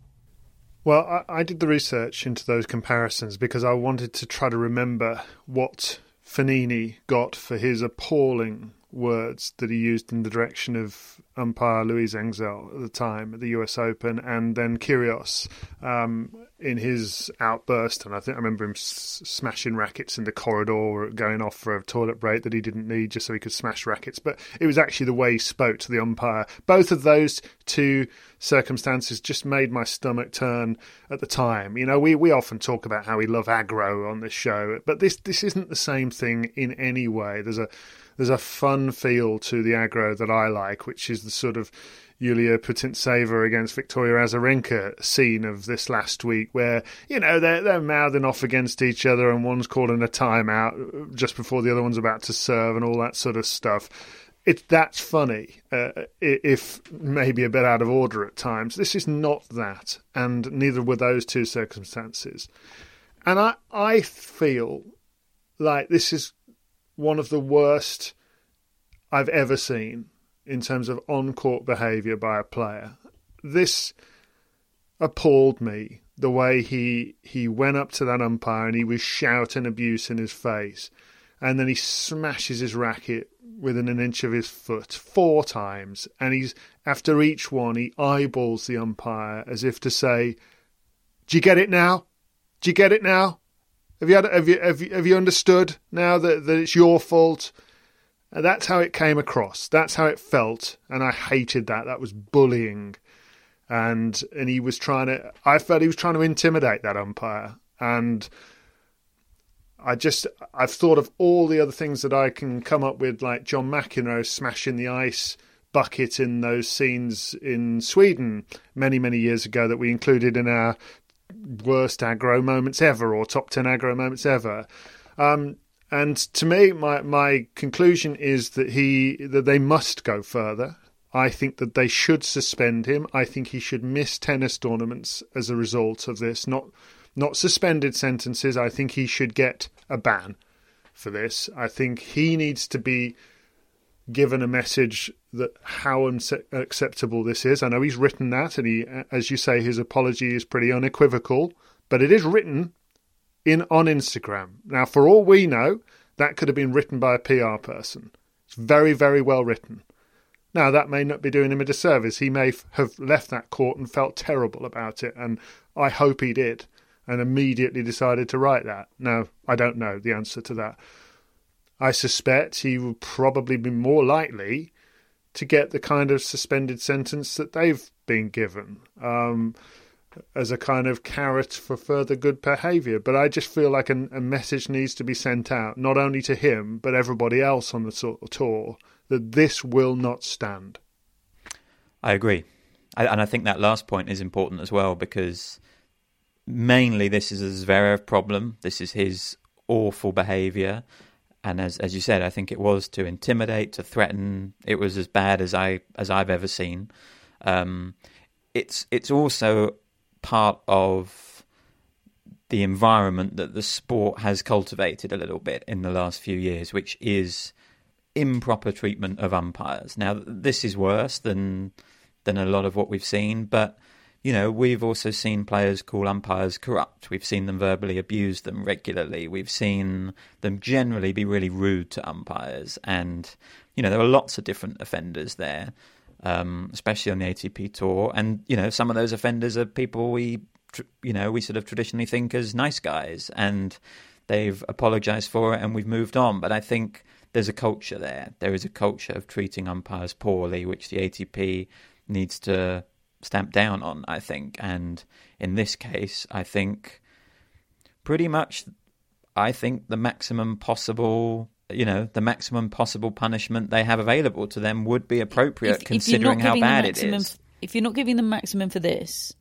Well, I, I, did the research into those comparisons because I wanted to try to remember what Fognini got for his appalling words that he used in the direction of umpire Louise Engzell at the time at the US Open, and then Kyrgios um, in his outburst. And I think I remember him s- smashing rackets in the corridor or going off for a toilet break that he didn't need just so he could smash rackets. But it was actually the way he spoke to the umpire. Both of those two circumstances just made my stomach turn at the time. You know, we, we often talk about how we love aggro on this show, but this this isn't the same thing in any way. There's a there's a fun feel to the aggro that I like, which is the sort of Yulia Putintseva against Victoria Azarenka scene of this last week, where you know they're they're mouthing off against each other, and one's calling a timeout just before the other one's about to serve, and all that sort of stuff. It's that's funny, uh, if maybe a bit out of order at times. This is not that, and neither were those two circumstances. And I I feel like this is one of the worst I've ever seen in terms of on court behaviour by a player. This appalled me the way he he went up to that umpire and he was shouting abuse in his face, and then he smashes his racket within an inch of his foot four times, and he's after each one he eyeballs the umpire as if to say, "Do you get it now? Do you get it now? Have you had, have you have you, have you understood now that that it's your fault?" And that's how it came across. That's how it felt, and I hated that. That was bullying and and he was trying to. I felt he was trying to intimidate that umpire, and I just I've thought of all the other things that I can come up with, like John McEnroe smashing the ice bucket in those scenes in Sweden many many years ago that we included in our worst aggro moments ever or top ten aggro moments ever. Um, and to me, my my conclusion is that he that they must go further. I think that they should suspend him. I think he should miss tennis tournaments as a result of this. Not not suspended sentences. I think he should get a ban for this. I think he needs to be given a message that how unacceptable this is. I know he's written that, and he, as you say, his apology is pretty unequivocal, but it is written in on Instagram. Now, for all we know, that could have been written by a PR person. It's very, very well written. Now, that may not be doing him a disservice. He may f- have left that court and felt terrible about it, and I hope he did, and immediately decided to write that. Now, I don't know the answer to that. I suspect he would probably be more likely to get the kind of suspended sentence that they've been given um, as a kind of carrot for further good behaviour. But I just feel like a, a message needs to be sent out, not only to him, but everybody else on the tour that this will not stand. I agree. I, and I think that last point is important as well because mainly this is a Zverev problem. This is his awful behaviour. And as as you said, I think it was to intimidate, to threaten. It was as bad as I as I've ever seen. Um, it's it's also part of the environment that the sport has cultivated a little bit in the last few years, which is improper treatment of umpires. Now, this is worse than than a lot of what we've seen, but you know, we've also seen players call umpires corrupt. We've seen them verbally abuse them regularly. We've seen them generally be really rude to umpires, and you know, there are lots of different offenders there, um, especially on the ATP tour. And you know, some of those offenders are people we, you know, we sort of traditionally think as nice guys, and they've apologized for it, and we've moved on. But I think there's a culture there. There is a culture of treating umpires poorly, which the ATP needs to stamp down on, I think. And in this case, I think pretty much, I think the maximum possible, you know, the maximum possible punishment they have available to them would be appropriate, if, considering if how bad it is. If you're not giving them maximum for this,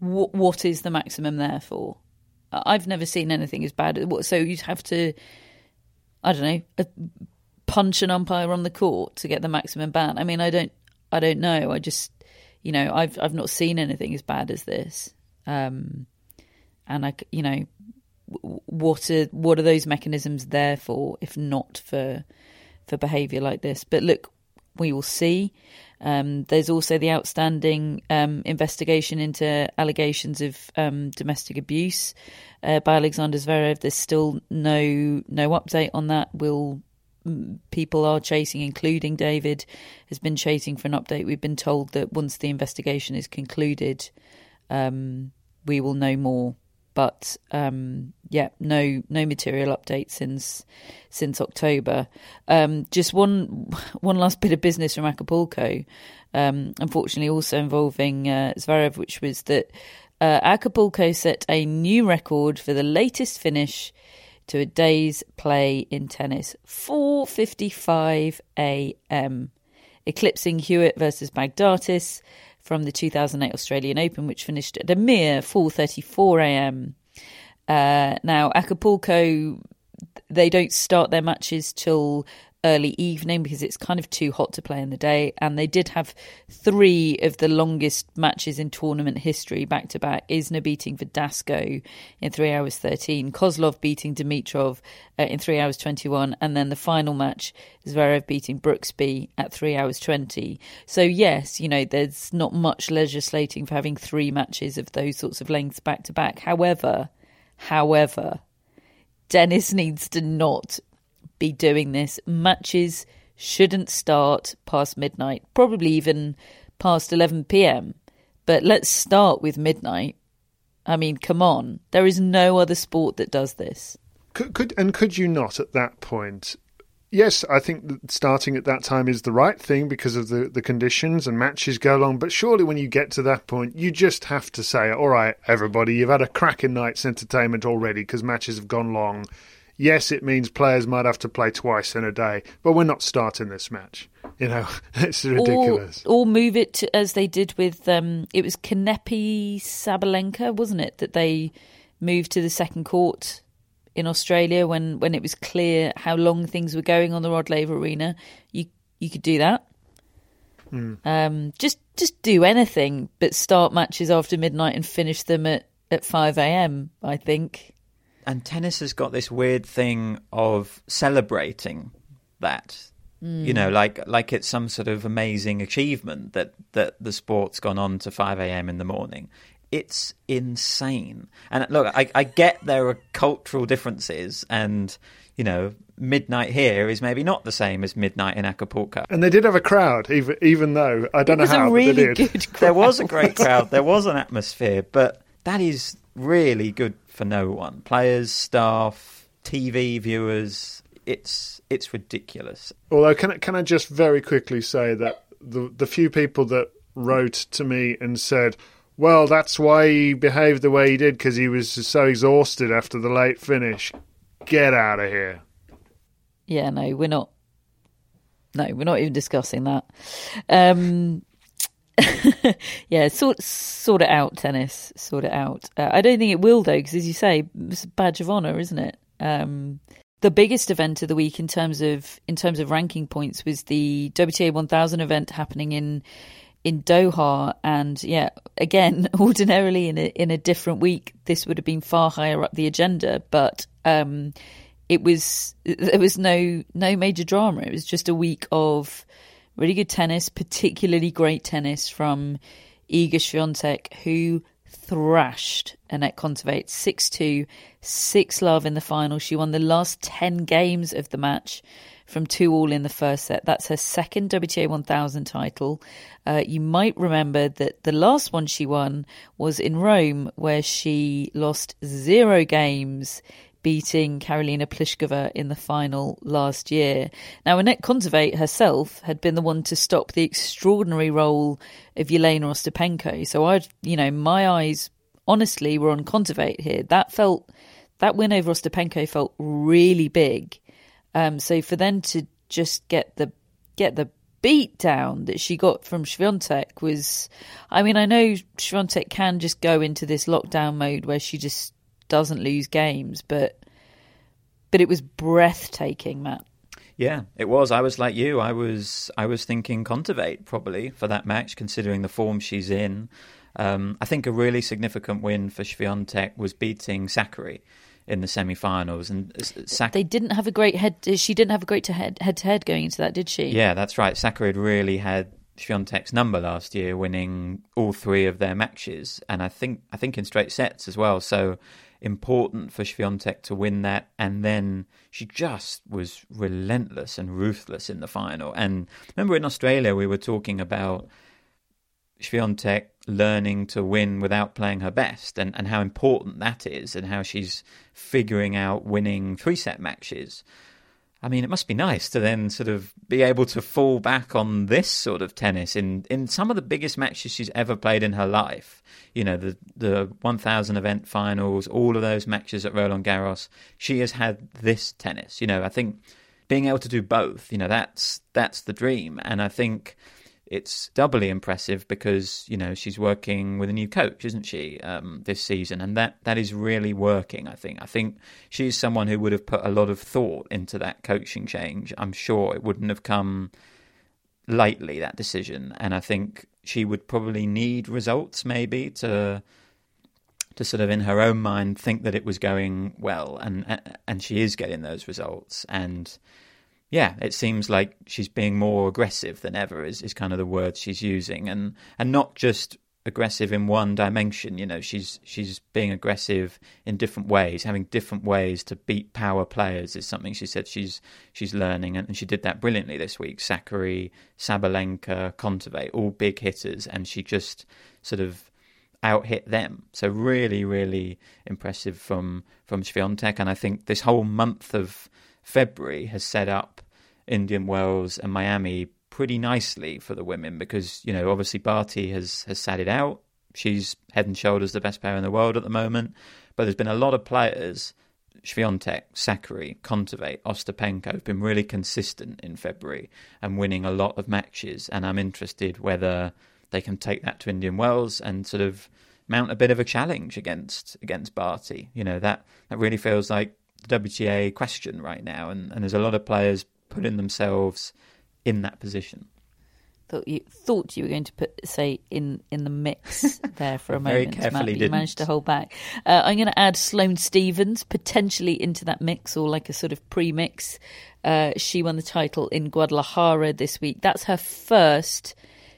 what, what is the maximum there for? I've never seen anything as bad. So you'd have to I don't know, punch an umpire on the court to get the maximum ban. I mean, I don't, I don't know. I just, you know, I've I've not seen anything as bad as this. Um, and I, you know, what are what are those mechanisms there for if not for for behaviour like this? But look, we will see. Um, there's also the outstanding um, investigation into allegations of um, domestic abuse uh, by Alexander Zverev. There's still no no update on that. We'll people are chasing, including David, has been chasing for an update. We've been told that once the investigation is concluded, um, we will know more. But um, yeah, no no material update since since October. Um, just one one last bit of business from Acapulco. Um, unfortunately, also involving uh, Zverev, which was that uh, Acapulco set a new record for the latest finish to a day's play in tennis, 4:55 a.m., eclipsing Hewitt versus Baghdatis from the 2008 Australian Open, which finished at a mere 4:34 a.m. Uh, now Acapulco, they don't start their matches till early evening because it's kind of too hot to play in the day. And they did have three of the longest matches in tournament history back to back. Isner beating Verdasco in three hours 13, Kozlov beating Dimitrov uh, in three hours 21, and then the final match, Zverev beating Brooksby at three hours 20. So, yes, you know, there's not much legislating for having three matches of those sorts of lengths back to back. However, however, tennis needs to not be doing this. Matches shouldn't start past midnight, probably even past 11 pm. But let's start with midnight. I mean, come on. There is no other sport that does this. Could, could and could you not at that point? Yes, I think starting at that time is the right thing because of the, the conditions and matches go long. But surely, when you get to that point, you just have to say, "All right, everybody, you've had a cracking night's entertainment already because matches have gone long. Yes, it means players might have to play twice in a day, but we're not starting this match. You know, it's ridiculous. Or, or move it to, as they did with um, it was Kanepi Sabalenka, wasn't it? That they moved to the second court in Australia when, when it was clear how long things were going on the Rod Laver Arena. You you could do that. Mm. Um, just just do anything, but start matches after midnight and finish them at at five a.m. I think and tennis has got this weird thing of celebrating that. Mm. You know, like like it's some sort of amazing achievement that that the sport's gone on to five a.m. in the morning. It's insane. And look, I, I get there are cultural differences, and you know, midnight here is maybe not the same as midnight in Acapulco. And they did have a crowd, even even though I don't know how. Really there was a great crowd. There was an atmosphere, but that is really good for no one. Players, staff, TV viewers. It's it's ridiculous. Although, can I, can I just very quickly say that the the few people that wrote to me and said, "Well, that's why he behaved the way he did because he was so exhausted after the late finish," get out of here. Yeah, no, we're not. No, we're not even discussing that. Um, yeah, sort sort it out, tennis. Sort it out. Uh, I don't think it will though, because as you say, it's a badge of honor, isn't it? Um, the biggest event of the week in terms of in terms of ranking points was the WTA 1000 event happening in in Doha, and yeah, again, ordinarily in a in a different week, this would have been far higher up the agenda, but um, it was there was no no major drama. It was just a week of really good tennis, particularly great tennis from Iga Swiatek, who thrashed Anett Kontaveit 6-2, 6 love in the final. She won the last 10 games of the match from 2 all in the first set. That's her second WTA 1000 title. Uh, you might remember that the last one she won was in Rome where she lost 0 games beating Karolina Pliskova in the final last year. Now, Anett Kontaveit herself had been the one to stop the extraordinary roll of Jelena Ostapenko. So I, you know, my eyes honestly were on Kontaveit here. That felt that win over Ostapenko felt really big. Um, so for them to just get the get the beat down that she got from Swiatek was, I mean, I know Swiatek can just go into this lockdown mode where she just doesn't lose games, but but it was breathtaking, Matt. Yeah, it was. I was like you. I was I was thinking Kontaveit probably for that match, considering the form she's in. Um, I think a really significant win for Swiatek was beating Sakkari in the semi-finals, and Sak- they didn't have a great head. She didn't have a great head head to head going into that, did she? Yeah, that's right. Sakkari had really had Swiatek's number last year, winning all three of their matches, and I think I think in straight sets as well. So important for Swiatek to win that. And then she just was relentless and ruthless in the final. And remember in Australia, we were talking about Swiatek learning to win without playing her best and, and how important that is and how she's figuring out winning three set matches. I mean, it must be nice to then sort of be able to fall back on this sort of tennis in, in some of the biggest matches she's ever played in her life. You know, the the 1000 event finals, all of those matches at Roland Garros. She has had this tennis. You know, I think being able to do both, you know, that's that's the dream. And I think it's doubly impressive because you know she's working with a new coach, isn't she, um, this season, and that that is really working. I think. I think she's someone who would have put a lot of thought into that coaching change. I'm sure it wouldn't have come lightly that decision, and I think she would probably need results maybe to to sort of in her own mind think that it was going well, and and she is getting those results and yeah, it seems like she's being more aggressive than ever. Is is kind of the word she's using, and and not just aggressive in one dimension. You know, she's she's being aggressive in different ways, having different ways to beat power players is something she said she's she's learning, and, and she did that brilliantly this week. Sakkari, Sabalenka, Kontaveit, all big hitters, and she just sort of out hit them. So really, really impressive from from Swiatek, and I think this whole month of February has set up Indian Wells and Miami pretty nicely for the women because you know obviously Barty has has sat it out. She's head and shoulders the best player in the world at the moment, but there's been a lot of players. Swiatek, Sakkari, Kontaveit, Ostapenko have been really consistent in February and winning a lot of matches. And I'm interested whether they can take that to Indian Wells and sort of mount a bit of a challenge against against Barty. You know that that really feels like the WTA question right now, and, and there's a lot of players putting themselves in that position. Thought you thought you were going to put say in in the mix there for a Very moment, carefully Matt, but you managed to hold back. Uh, I'm going to add Sloane Stevens potentially into that mix or like a sort of pre-mix. Uh, she won the title in Guadalajara this week. That's her first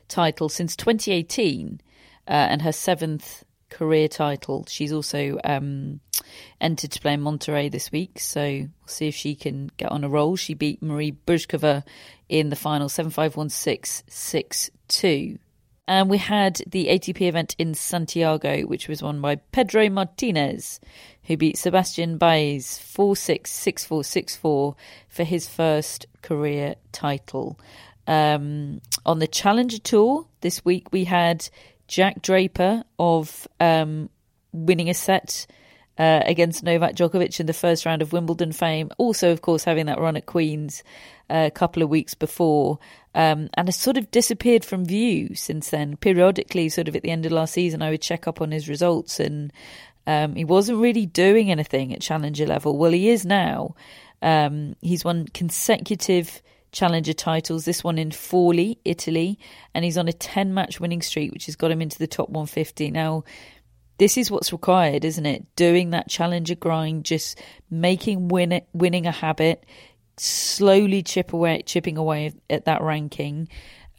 title since 2018 uh, and her seventh career title. She's also um, entered to play in Monterrey this week, so we'll see if she can get on a roll. She beat Marie Bouzková in the final 7 5 1 6 6 2. And we had the ATP event in Santiago, which was won by Pedro Martinez, who beat Sebastian Baez 4 6 6 4 6 4 for his first career title. Um, on the Challenger Tour this week, we had Jack Draper of um, winning a set uh, against Novak Djokovic in the first round of Wimbledon fame. Also, of course, having that run at Queen's uh, a couple of weeks before, um, and has sort of disappeared from view since then. Periodically, sort of at the end of last season, I would check up on his results, and um, he wasn't really doing anything at challenger level. Well, he is now. Um, he's won consecutive challenger titles, this one in Forlì, Italy, and he's on a 10 match winning streak, which has got him into the top 150. Now, this is what's required, isn't it? Doing that challenger grind, just making win it, winning a habit, slowly chip away, chipping away at that ranking,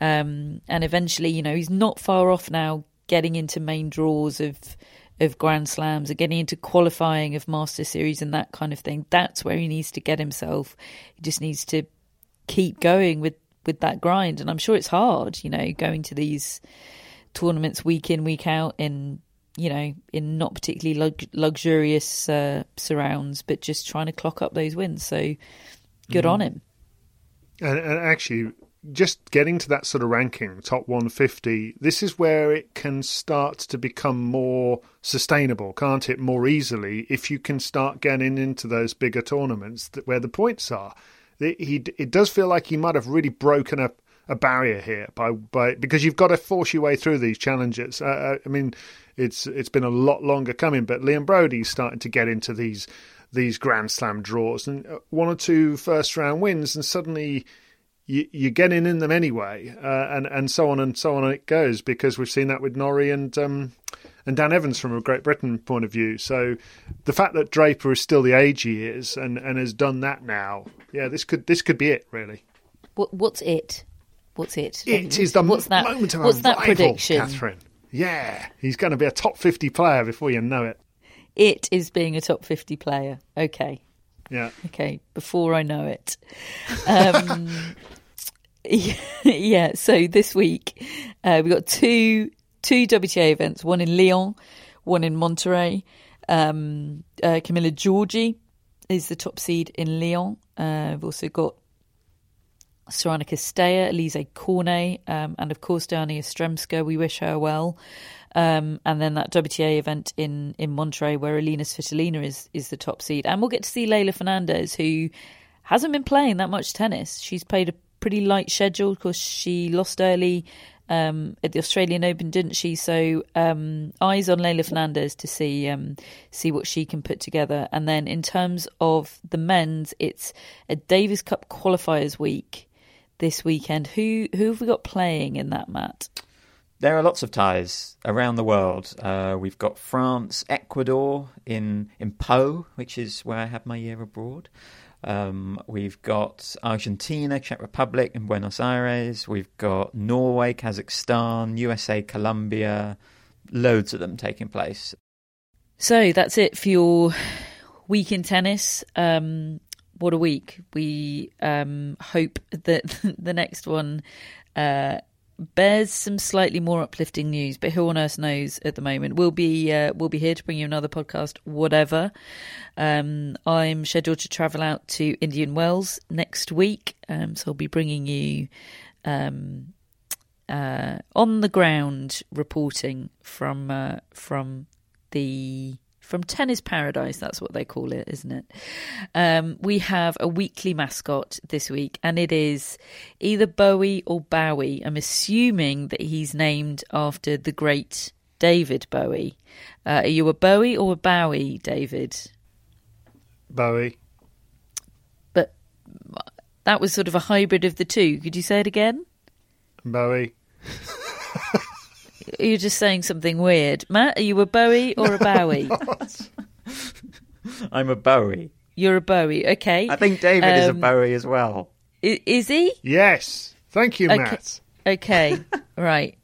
um, and eventually, you know, he's not far off now, getting into main draws of of Grand Slams and getting into qualifying of Master Series and that kind of thing. That's where he needs to get himself. He just needs to keep going with with that grind, and I'm sure it's hard, you know, going to these tournaments week in week out in you know in not particularly lug- luxurious uh, surrounds, but just trying to clock up those wins. So good on him. And, and actually, just getting to that sort of ranking, top 150, this is where it can start to become more sustainable, can't it? More easily if you can start getting into those bigger tournaments that, where the points are. It, he, it does feel like he might have really broken a, a barrier here by, by because you've got to force your way through these challenges. Uh, I mean, it's it's been a lot longer coming, but Liam Broady's starting to get into these these Grand Slam draws and uh, one or two first round wins, and suddenly you, you're getting in them anyway, uh, and and so on and so on it goes because we've seen that with Norrie and um, and Dan Evans from a Great Britain point of view. So the fact that Draper is still the age he is and, and has done that now, yeah, this could this could be it really. What, what's it? What's it? It is the what's that? moment of what's that rival, prediction? Catherine. Yeah, he's going to be a top fifty player before you know it. It is being a top fifty player. Okay. Yeah. Okay, before I know it. Um, yeah, so this week uh, we got two two WTA events, one in Lyon, one in Monterrey. Um, uh, Camila Giorgi is the top seed in Lyon. Uh, we've also got Sorana Cîrstea, Alizé Cornet, um, and of course Dayana Yastremska. We wish her well. Um, and then that WTA event in, in Monterrey where Alina Svitolina is, is the top seed. And we'll get to see Leylah Fernandez, who hasn't been playing that much tennis. She's played a pretty light schedule because she lost early um, at the Australian Open, didn't she? So um, eyes on Leylah Fernandez to see um, see what she can put together. And then in terms of the men's, it's a Davis Cup qualifiers week this weekend. Who who have we got playing in that, Matt? There are lots of ties around the world. Uh, we've got France, Ecuador in in Pau, which is where I had my year abroad. Um, we've got Argentina, Czech Republic, and Buenos Aires. We've got Norway, Kazakhstan, USA, Colombia. Loads of them taking place. So that's it for your week in tennis. Um, what a week! We um, hope that the next one uh, bears some slightly more uplifting news. But who on earth knows at the moment? We'll be uh, we'll be here to bring you another podcast, whatever. Um, I'm scheduled to travel out to Indian Wells next week, um, so I'll be bringing you um, uh, on the ground reporting from uh, from the from Tennis Paradise. That's what they call it, isn't it? Um, we have a weekly mascot this week, and it is either Bowie or Bowie. I'm assuming that he's named after the great David Bowie. Uh, are you a Bowie or a Bowie, David? Bowie. But that was sort of a hybrid of the two. Could you say it again? Bowie. You're just saying something weird. Matt, are you a Bowie or a Bowie? I'm a Bowie. You're a Bowie, okay. I think David um, is a Um, Bowie as well. Is he? Yes. Thank you, Okay. Matt. Okay, right.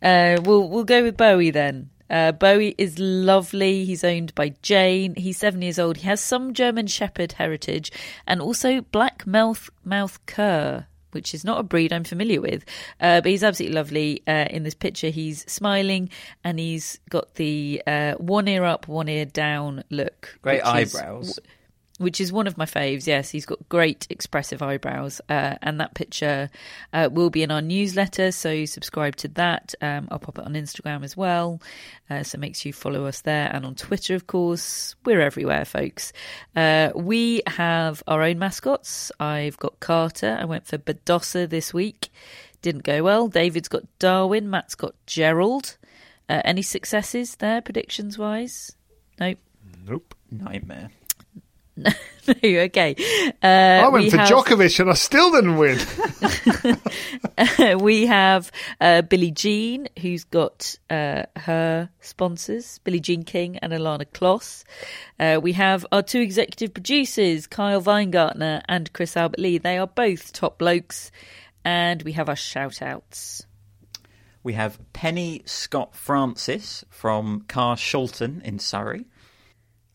Uh, we'll we'll go with Bowie then. Uh, Bowie is lovely. He's owned by Jane. He's seven years old. He has some German Shepherd heritage and also black mouth mouth cur, which is not a breed I'm familiar with. Uh, but he's absolutely lovely. Uh, in this picture, he's smiling and he's got the uh, one ear up, one ear down look. Great which is- eyebrows. Which is one of my faves. Yes, he's got great expressive eyebrows, uh, and that picture uh, will be in our newsletter. So subscribe to that. Um, I'll pop it on Instagram as well. Uh, so make sure you follow us there and on Twitter, of course. We're everywhere, folks. Uh, we have our own mascots. I've got Carter. I went for Badosa this week. Didn't go well. David's got Darwin. Matt's got Gerald. Uh, any successes there, predictions wise? Nope. Nope. Nightmare. no, okay. Uh, I went we for have- Djokovic and I still didn't win. we have uh, Billie Jean, who's got uh, her sponsors, Billie Jean King and Ilana Kloss. Uh, we have our two executive producers, Kyle Weingartner and Chris Albert Lee. They are both top blokes. And we have our shout outs. We have Penny Scott Francis from Carshalton in Surrey.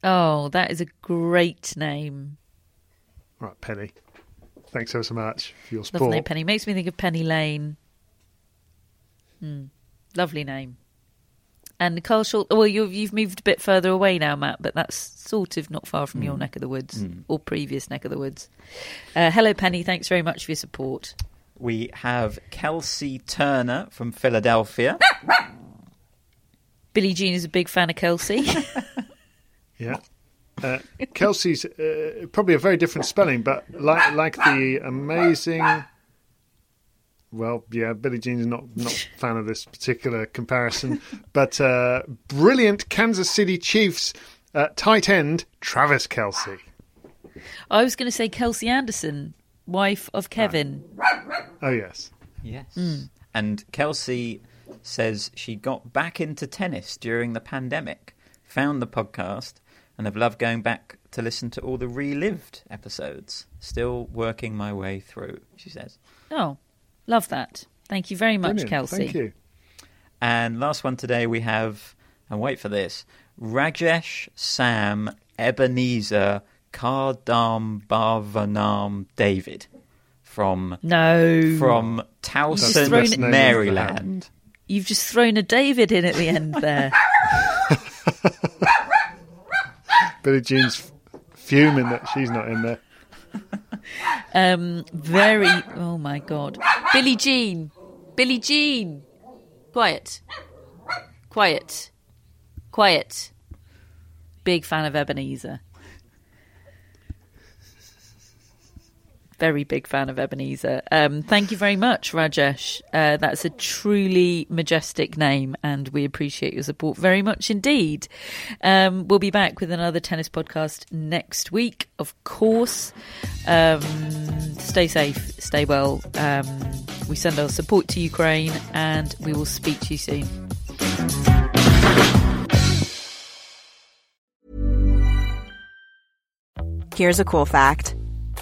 Oh, that is a great name. right, Penny. Thanks ever so much for your support. Lovely support. name, Penny. Makes me think of Penny Lane. Hmm. Lovely name. And Carl Schultz. Well, you've you've moved a bit further away now, Matt, but that's sort of not far from your neck of the woods or previous neck of the woods. Uh, hello, Penny. Thanks very much for your support. We have Kelsey Turner from Philadelphia. Billie Jean is a big fan of Kelsey. Yeah. Uh, Kelsey's uh, probably a very different spelling, but like like the amazing. Well, yeah, Billie Jean's not not a fan of this particular comparison, but uh, brilliant Kansas City Chiefs uh, tight end Travis Kelce. I was going to say Kelsey Anderson, wife of Kevin. Oh yes, Yes. And Kelsey says she got back into tennis during the pandemic, found the podcast, and have loved going back to listen to all the relived episodes. Still working my way through, she says. Oh, love that. Thank you very much, brilliant. Kelsey. Thank you. And last one today we have, and wait for this, Rajesh Sam Ebenezer Kardam Bhavanam David from No. from Towson, Maryland. You've just thrown a David in at the end there. Billie Jean's fuming that she's not in there. Um, very. Oh my God, Billie Jean, Billie Jean, quiet, quiet, quiet. Big fan of Ebenezer. Very big fan of Ebenezer. Um, thank you very much, Rajesh. Uh, that's a truly majestic name, and we appreciate your support very much indeed. Um, we'll be back with another tennis podcast next week, of course. Um, stay safe, stay well. Um, we send our support to Ukraine, and we will speak to you soon. Here's a cool fact